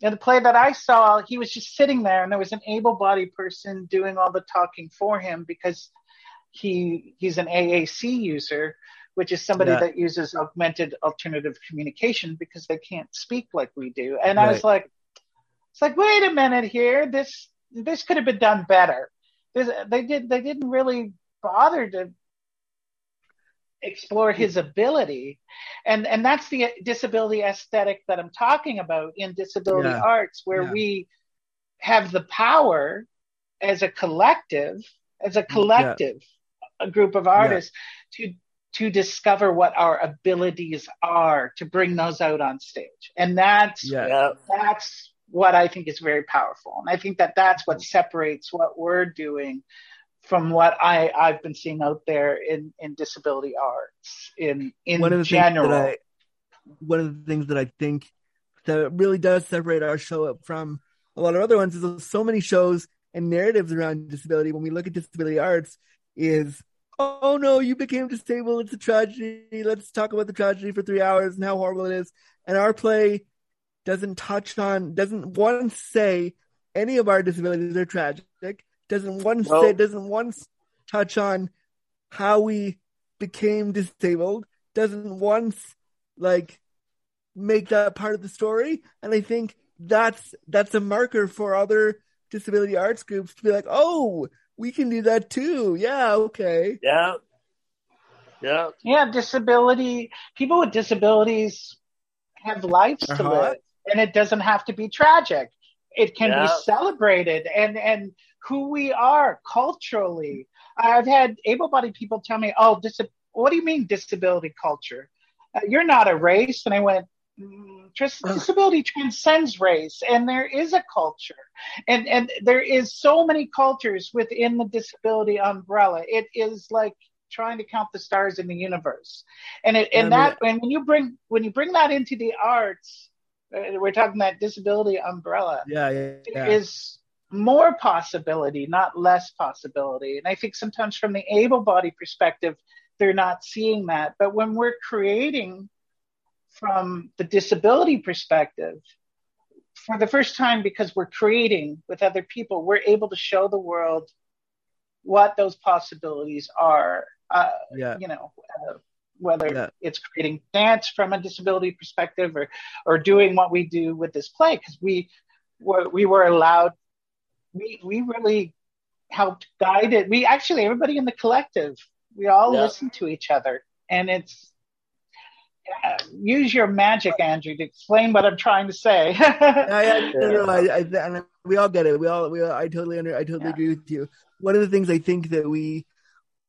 in the play that I saw, he was just sitting there, and there was an able-bodied person doing all the talking for him because he he's an AAC user, which is somebody Yeah. that uses augmented alternative communication because they can't speak like we do. And I was like, it's like, wait a minute here, this this could have been done better. This, they did they didn't really bother to explore his ability. And and that's the disability aesthetic that i'm talking about in disability Yeah. arts where Yeah. we have the power as a collective as a collective a group of artists to to discover what our abilities are to bring those out on stage. And that's yeah, yeah, that's what I think is very powerful. And I think that that's what separates what we're doing from what I, I've been seeing out there in, in disability arts in, in one of the general. things that I, one of the things that I think that really does separate our show up from a lot of other ones is so many shows and narratives around disability. When we look at disability arts, is oh no, you became disabled. It's a tragedy. Let's talk about the tragedy for three hours and how horrible it is. And our play doesn't touch on, doesn't once say any of our disabilities are tragic. Doesn't once No. say, doesn't once touch on how we became disabled. Doesn't once like make that part of the story. And I think that's that's a marker for other disability arts groups to be like, oh, we can do that too. Yeah, okay. yeah, yeah, yeah, disability, people with disabilities have lives to Uh-huh. live and it doesn't have to be tragic. It can Yeah. be celebrated and, and who we are culturally. I've had able-bodied people tell me, "Oh, dis- what do you mean disability culture? Uh, you're not a race." And I went, mm, "Tris- "Disability transcends race, and there is a culture, and and there is so many cultures within the disability umbrella. It is like trying to count the stars in the universe, and it and that and when you bring when you bring that into the arts, uh, we're talking that disability umbrella Yeah, yeah, yeah. is more possibility, not less possibility. And I think sometimes from the able bodied perspective, they're not seeing that. But when we're creating from the disability perspective, for the first time, because we're creating with other people, we're able to show the world what those possibilities are. Uh, Yeah. You know, uh, whether Yeah. it's creating dance from a disability perspective or or doing what we do with this play, because we were we were allowed. We we really helped guide it. We actually everybody in the collective, we all Yeah. listen to each other, and it's. uh, use your magic, Andrew, to explain what I'm trying to say. <laughs> I, I, no, no, I, I, we all get it. We all, we all, I totally under, I totally Yeah. agree with you. One of the things I think that we,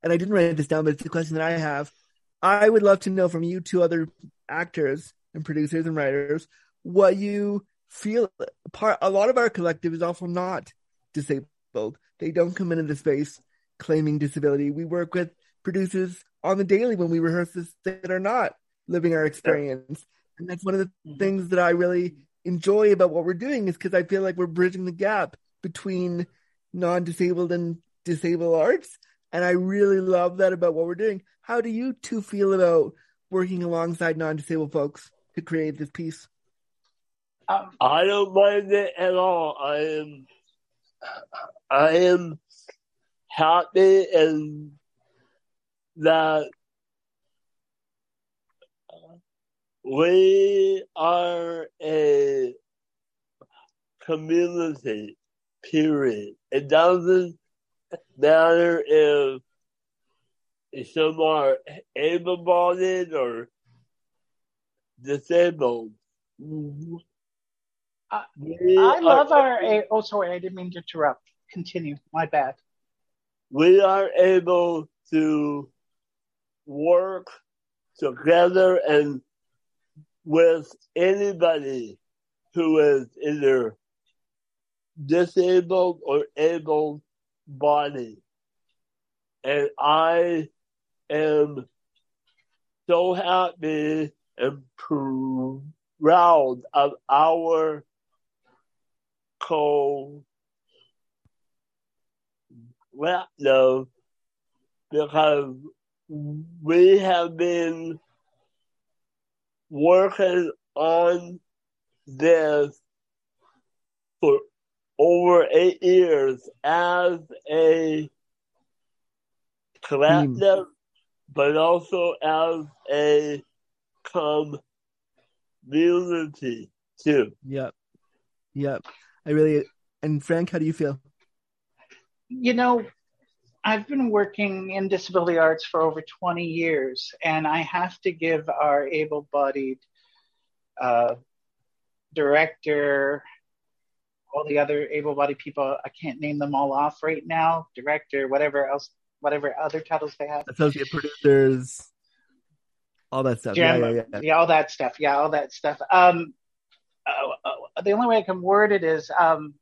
and I didn't write this down, but it's a question that I have. I would love to know from you two other actors and producers and writers what you feel. Part a lot of our collective is also not disabled. They don't come into the space claiming disability. We work with producers on the daily when we rehearse this that are not living our experience, and that's one of the Mhm. things that I really enjoy about what we're doing is because I feel like we're bridging the gap between non-disabled and disabled arts. And I really love that about what we're doing. How do you two feel about working alongside non-disabled folks to create this piece? um, I don't mind it at all. I am, I am happy and that we are a community. Period. It doesn't matter if some are able-bodied or disabled. I- I love are- our. eh, Oh, sorry, I didn't mean to interrupt. Continue. My bad. we are able to work together and with anybody who is either disabled or able bodied. And I am so happy and proud of our co collective because we have been working on this for over eight years as a collective, hmm. but also as a community too. Yep. Yep. I really, and Frank, how do you feel? You know, I've been working in disability arts for over 20 years, and I have to give our able bodied uh, director, all the other able bodied people, I can't name them all off right now, director, whatever else, whatever other titles they have. Associate producers, all that stuff. Jim, yeah, yeah, yeah. all that stuff. Yeah, all that stuff. Um, uh, the only way I can word it is um,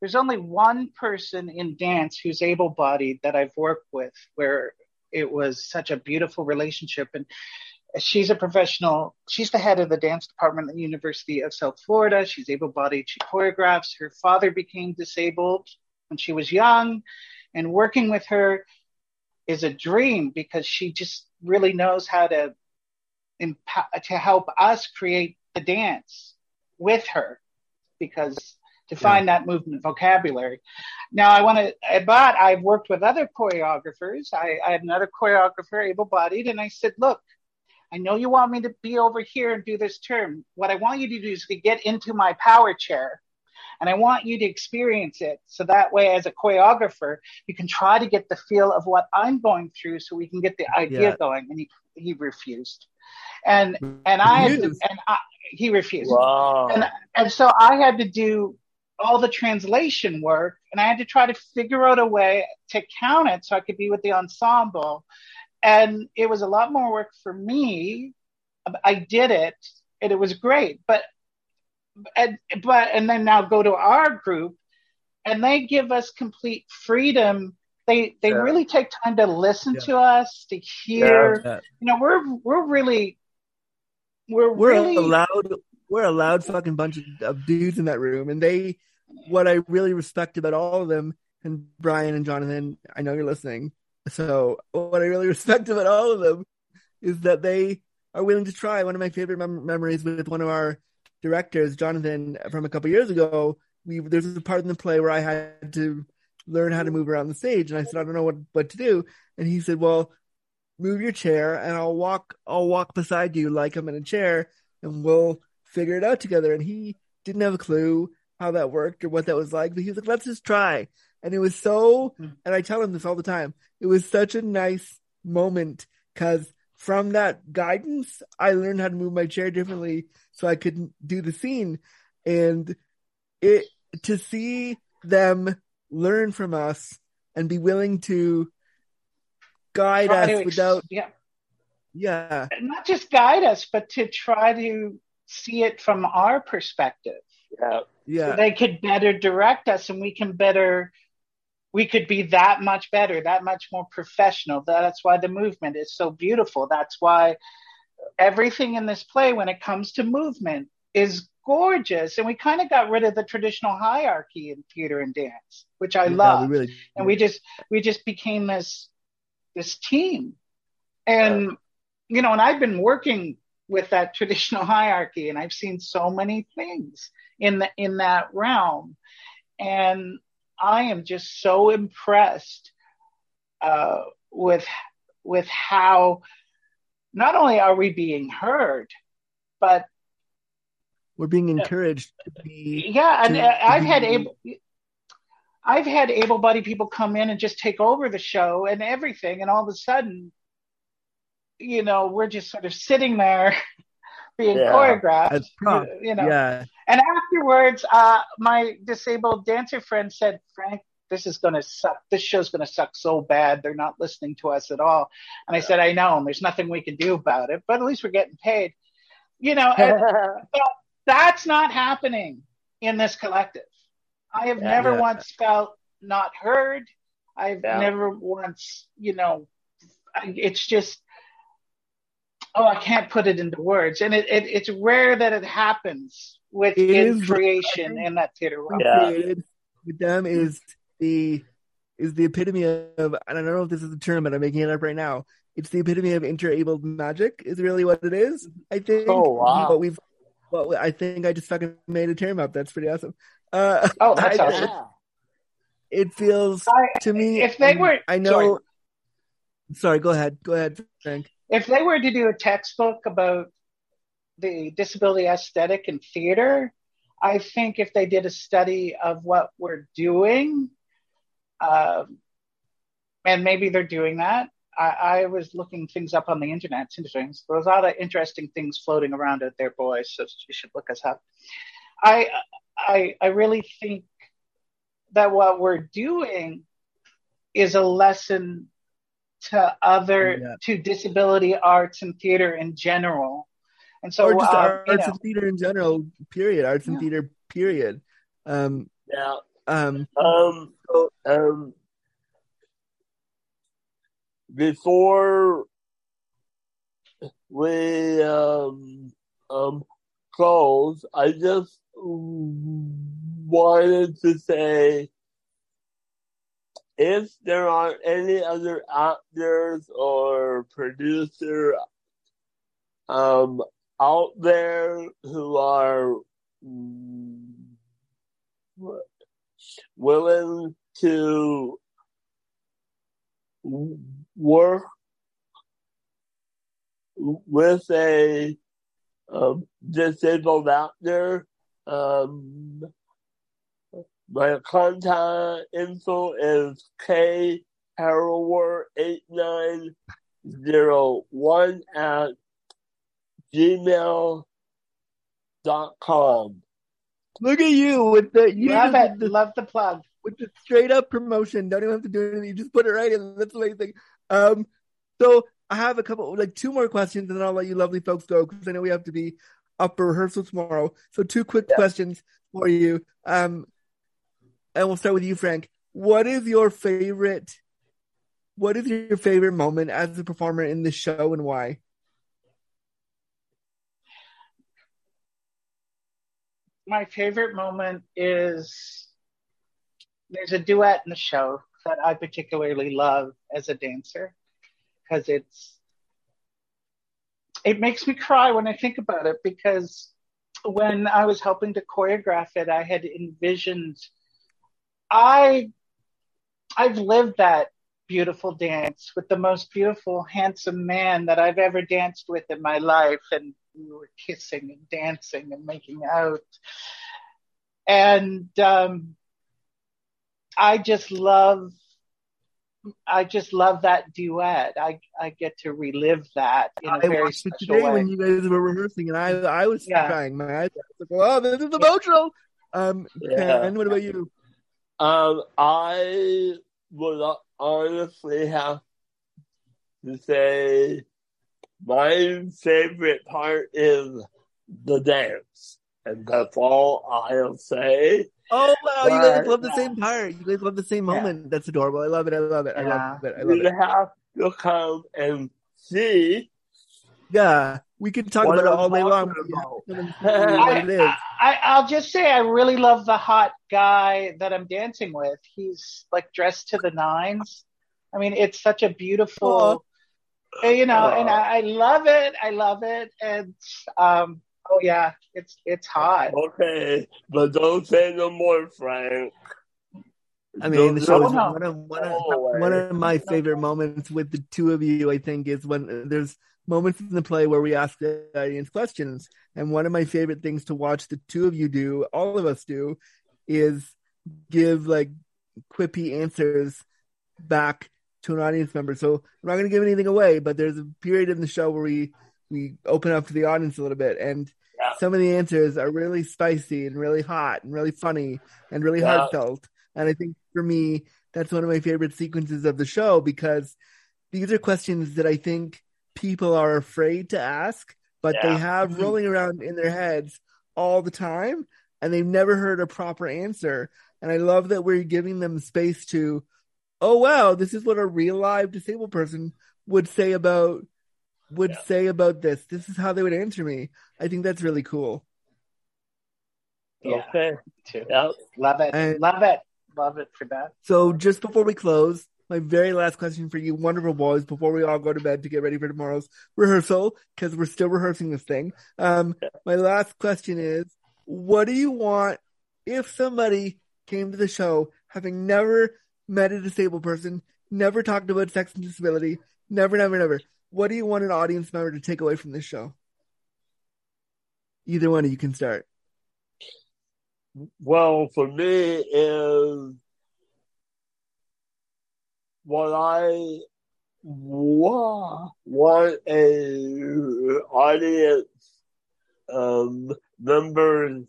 there's only one person in dance who's able bodied that I've worked with where it was such a beautiful relationship. And she's a professional. She's the head of the dance department at the University of South Florida. She's able bodied. She choreographs. Her father became disabled when she was young. And working with her is a dream because she just really knows how to to help us create the dance with her because to find that movement vocabulary. Now I want to, but I've worked with other choreographers. I, I had another choreographer, able-bodied, and I said, look, I know you want me to be over here and do this term. What I want you to do is to get into my power chair. And I want you to experience it. So that way, as a choreographer, you can try to get the feel of what I'm going through so we can get the idea Yeah. going. And he, he refused. And, and I, had to, and I, he refused. Wow. And, and so I had to do all the translation work and I had to try to figure out a way to count it so I could be with the ensemble. And it was a lot more work for me. I did it and it was great. But, and, but, and then now go to our group and they give us complete freedom. They, they Yeah. really take time to listen Yeah. to us, to hear, Yeah. you know, we're, we're really, we're, We're really, a loud, we're a loud fucking bunch of, of dudes in that room, and they, what I really respect about all of them, and Brian and Jonathan, I know you're listening. So what I really respect about all of them is that they are willing to try. One of my favorite mem- memories with one of our directors, Jonathan, from a couple years ago. We there's a part in the play where I had to learn how to move around the stage, and I said I don't know what what to do, and he said, well, move your chair, and I'll walk I'll walk beside you like I'm in a chair, and we'll figure it out together. And he didn't have a clue how that worked or what that was like, but he was like, let's just try. And it was so, Hmm. and I tell him this all the time, it was such a nice moment because from that guidance, I learned how to move my chair differently so I could do the scene. And it, to see them learn from us and be willing to guide Try us to ex- without, yeah, yeah, not just guide us, but to try to see it from our perspective. Yeah. yeah. So they could better direct us and we can better we could be that much better, that much more professional. That's why the movement is so beautiful. That's why everything in this play, when it comes to movement, is gorgeous. And we kind of got rid of the traditional hierarchy in theater and dance, which I Yeah, love. really, and we just we just became this this team. And you know, and I've been working with that traditional hierarchy and I've seen so many things in the in that realm. And I am just so impressed uh, with with how not only are we being heard, but we're being encouraged to be yeah, and to- I've to had able I've had able-bodied people come in and just take over the show and everything, and all of a sudden, you know, we're just sort of sitting there <laughs> being Yeah. choreographed, you know. Yeah, And afterwards, uh, my disabled dancer friend said, Frank, this is going to suck. This show's going to suck so bad. They're not listening to us at all. And I said, I know, and there's nothing we can do about it, but at least we're getting paid. You know, and <laughs> that's not happening in this collective. I have Yeah. never Yeah. once felt not heard. I've Yeah. never once, you know, it's just, oh, I can't put it into words. And it, it it's rare that it happens with within is creation in that theater realm. Yeah. created with them is the is the epitome of and I don't know if this is a term, but I'm making it up right now. It's the epitome of interabled magic is really what it is. I think. Oh, wow. What we've well, I think I just fucking made a term up. That's pretty awesome. Uh, <laughs> Oh, <laughs> that's I- awesome. It feels I- to me. if they and were- I know. Sorry, go ahead. Go ahead, Frank. If they were to do a textbook about the disability aesthetic in theater, I think if they did a study of what we're doing, um, and maybe they're doing that. I, I was looking things up on the internet. It's interesting. There's a lot of interesting things floating around out there, boys. So you should look us up. I, I, I really think that what we're doing is a lesson to other Yeah. to disability arts and theater in general. And so, or just uh, arts you know, and theater in general. Period. Arts and theater. Period. Um. Yeah. Um. Um, um, before we um, um, close, I just wanted to say if there are any other actors or producer um, out there who are willing to work with a um, disabled actor. Um, my contact info is K Harrower eight nine zero one at gmail dot com. Look at you with the you love just it. the, Love the plug. with the straight up promotion. Don't even have to do anything. You just put it right in. That's amazing. Um. So I have a couple, like two more questions, and then I'll let you lovely folks go because I know we have to be up for rehearsal tomorrow. So two quick questions for you. Um. And we'll start with you, Frank. What is your favorite? What is your favorite moment as a performer in the show, and why? my favorite moment is there's a duet in the show that I particularly love as a dancer because it's it makes me cry when I think about it because when I was helping to choreograph it, I had envisioned I I've lived that beautiful dance with the most beautiful, handsome man that I've ever danced with in my life. And we were kissing and dancing and making out. And um, I just love I just love that duet. I I get to relive that in a I very watched it special today way. when you guys were rehearsing, and I I was Yeah. crying. My eyes were like, "Oh, this is emotional." Um, Yeah. Ken, what about you? Um, I would honestly have to say my favorite part is the dance, and that's all I'll say. Oh wow, you guys love the same part. You guys love the same Yeah. moment. That's adorable. I love it. I love it. I love it. I love You it. have to come and see Yeah, we can talk what about it all day long. about. but you have to come and see what it is. I, <laughs> I, I'll just say I really love the hot guy that I'm dancing with. He's like dressed to the nines. I mean, it's such a beautiful, uh, you know, and I, I love it. I love it. And, um, oh yeah, it's, it's hot. Okay, but don't say no more, Frank. I mean, the Don't- show is no. one of one of, Go one of my favorite moments with the two of you. I think is when there's moments in the play where we ask the audience questions, and one of my favorite things to watch the two of you do, all of us do, is give like quippy answers back to an audience member. So I'm not going to give anything away, but there's a period in the show where we we open up to the audience a little bit, and Yeah. some of the answers are really spicy and really hot and really funny and really Yeah. heartfelt. And I think for me, that's one of my favorite sequences of the show because these are questions that I think people are afraid to ask, but they have mm-hmm. rolling around in their heads all the time and they've never heard a proper answer. And I love that we're giving them space to, oh wow, this is what a real live disabled person would say about would Yeah. say about this. This is how they would answer me. I think that's really cool. Yeah. Okay, Too. yep. Love it. And- love it. Love it for that. So just before we close, my very last question for you, wonderful boys, before we all go to bed to get ready for tomorrow's rehearsal, because we're still rehearsing this thing. Um, my last question is, what do you want if somebody came to the show having never met a disabled person, never talked about sex and disability, never, never, never? What do you want an audience member to take away from this show? Either one of you can start. Well, for me is what I wa- want a audience um, members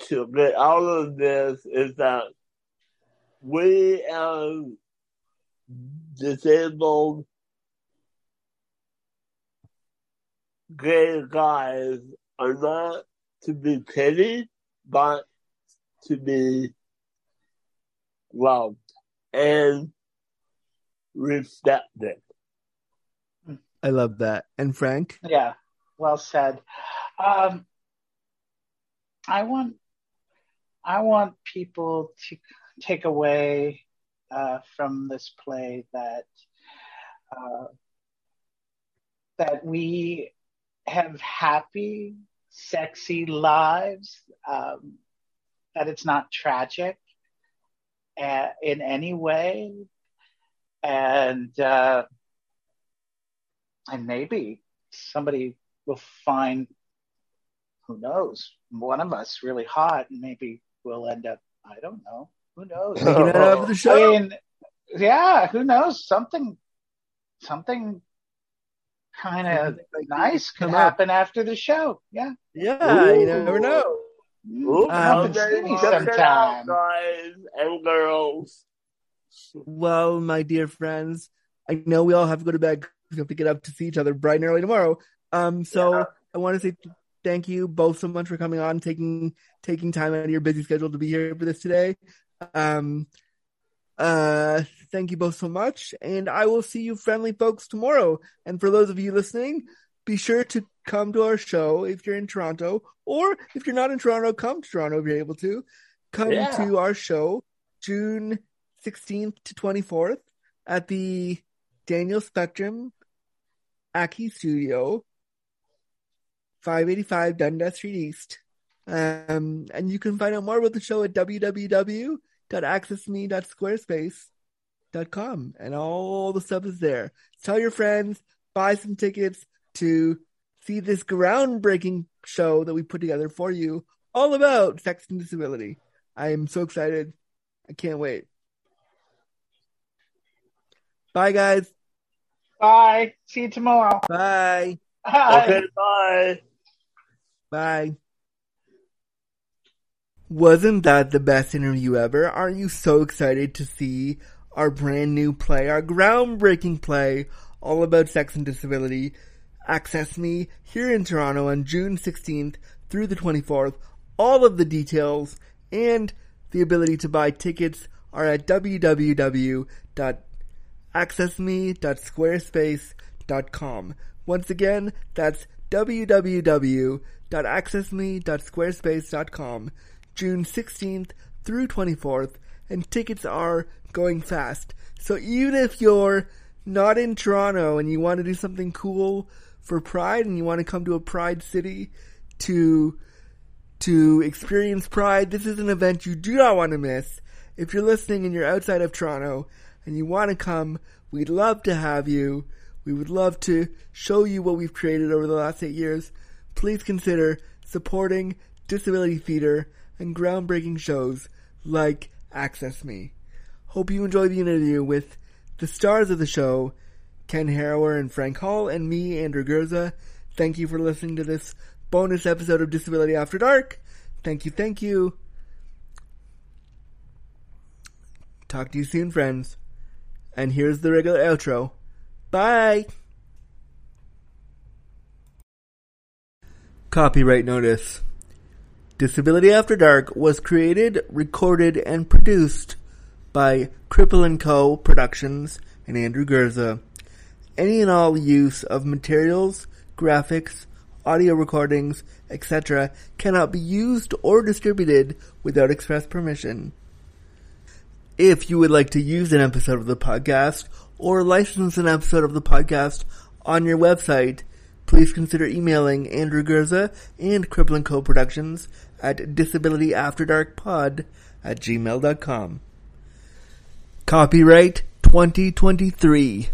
to get out of this is that we as disabled gay guys are not to be pitied, but to be loved and respected. I love that. And Frank? Yeah, well said. Um, I want, I want people to take away uh, from this play that uh, that we have happy, sexy lives. Um, that it's not tragic uh, in any way, and uh, and maybe somebody will find who knows one of us really hot and maybe we'll end up i don't know who knows Taking it out of the show. i mean yeah who knows something something kind of nice could Come up. happen after the show yeah Yeah, you never know. Ooh, Um, Come come see and me check it out, sometime. guys and girls. Well, my dear friends, I know we all have to go to bed 'cause we have to get up to see each other bright and early tomorrow. Um, so Yeah. I want to say thank you both so much for coming on, taking taking time out of your busy schedule to be here for this today. Um, uh, thank you both so much, and I will see you, friendly folks, tomorrow. And for those of you listening, be sure to come to our show if you're in Toronto, or if you're not in Toronto, come to Toronto if you're able to. Come Yeah. to our show June 16th to 24th at the Daniel Spectrum Aki Studio, 585 Dundas Street East. Um, and you can find out more about the show at www.accessme.squarespace.com. And all the stuff is there. Tell your friends, buy some tickets to see this groundbreaking show that we put together for you all about sex and disability. I am so excited. I can't wait. Bye, guys. Bye. See you tomorrow. Bye. Bye. Okay, bye. Bye. Wasn't that the best interview ever? Aren't you so excited to see our brand new play, our groundbreaking play, all about sex and disability? Access Me here in Toronto on June 16th through the 24th. All of the details and the ability to buy tickets are at www.accessme.squarespace.com. Once again, that's www.accessme.squarespace.com. June 16th through 24th, and tickets are going fast. So even if you're not in Toronto and you want to do something cool for Pride and you want to come to a Pride city to to experience Pride, this is an event you do not want to miss. If you're listening and you're outside of Toronto and you want to come, we'd love to have you. We would love to show you what we've created over the last eight years. Please consider supporting disability theater and groundbreaking shows like Access Me. Hope you enjoy the interview with the stars of the show, Ken Harrower and Frank Hull, and me, Andrew Gurza. Thank you for listening to this bonus episode of Disability After Dark. Thank you, thank you. Talk to you soon, friends. And here's the regular outro. Bye! Copyright notice. Disability After Dark was created, recorded, and produced by Cripple & Co. Productions and Andrew Gurza. Any and all use of materials, graphics, audio recordings, etc. cannot be used or distributed without express permission. If you would like to use an episode of the podcast or license an episode of the podcast on your website, please consider emailing Andrew Gurza and Cripple & Co. Productions at disabilityafterdarkpod at gmail.com. Copyright 2023.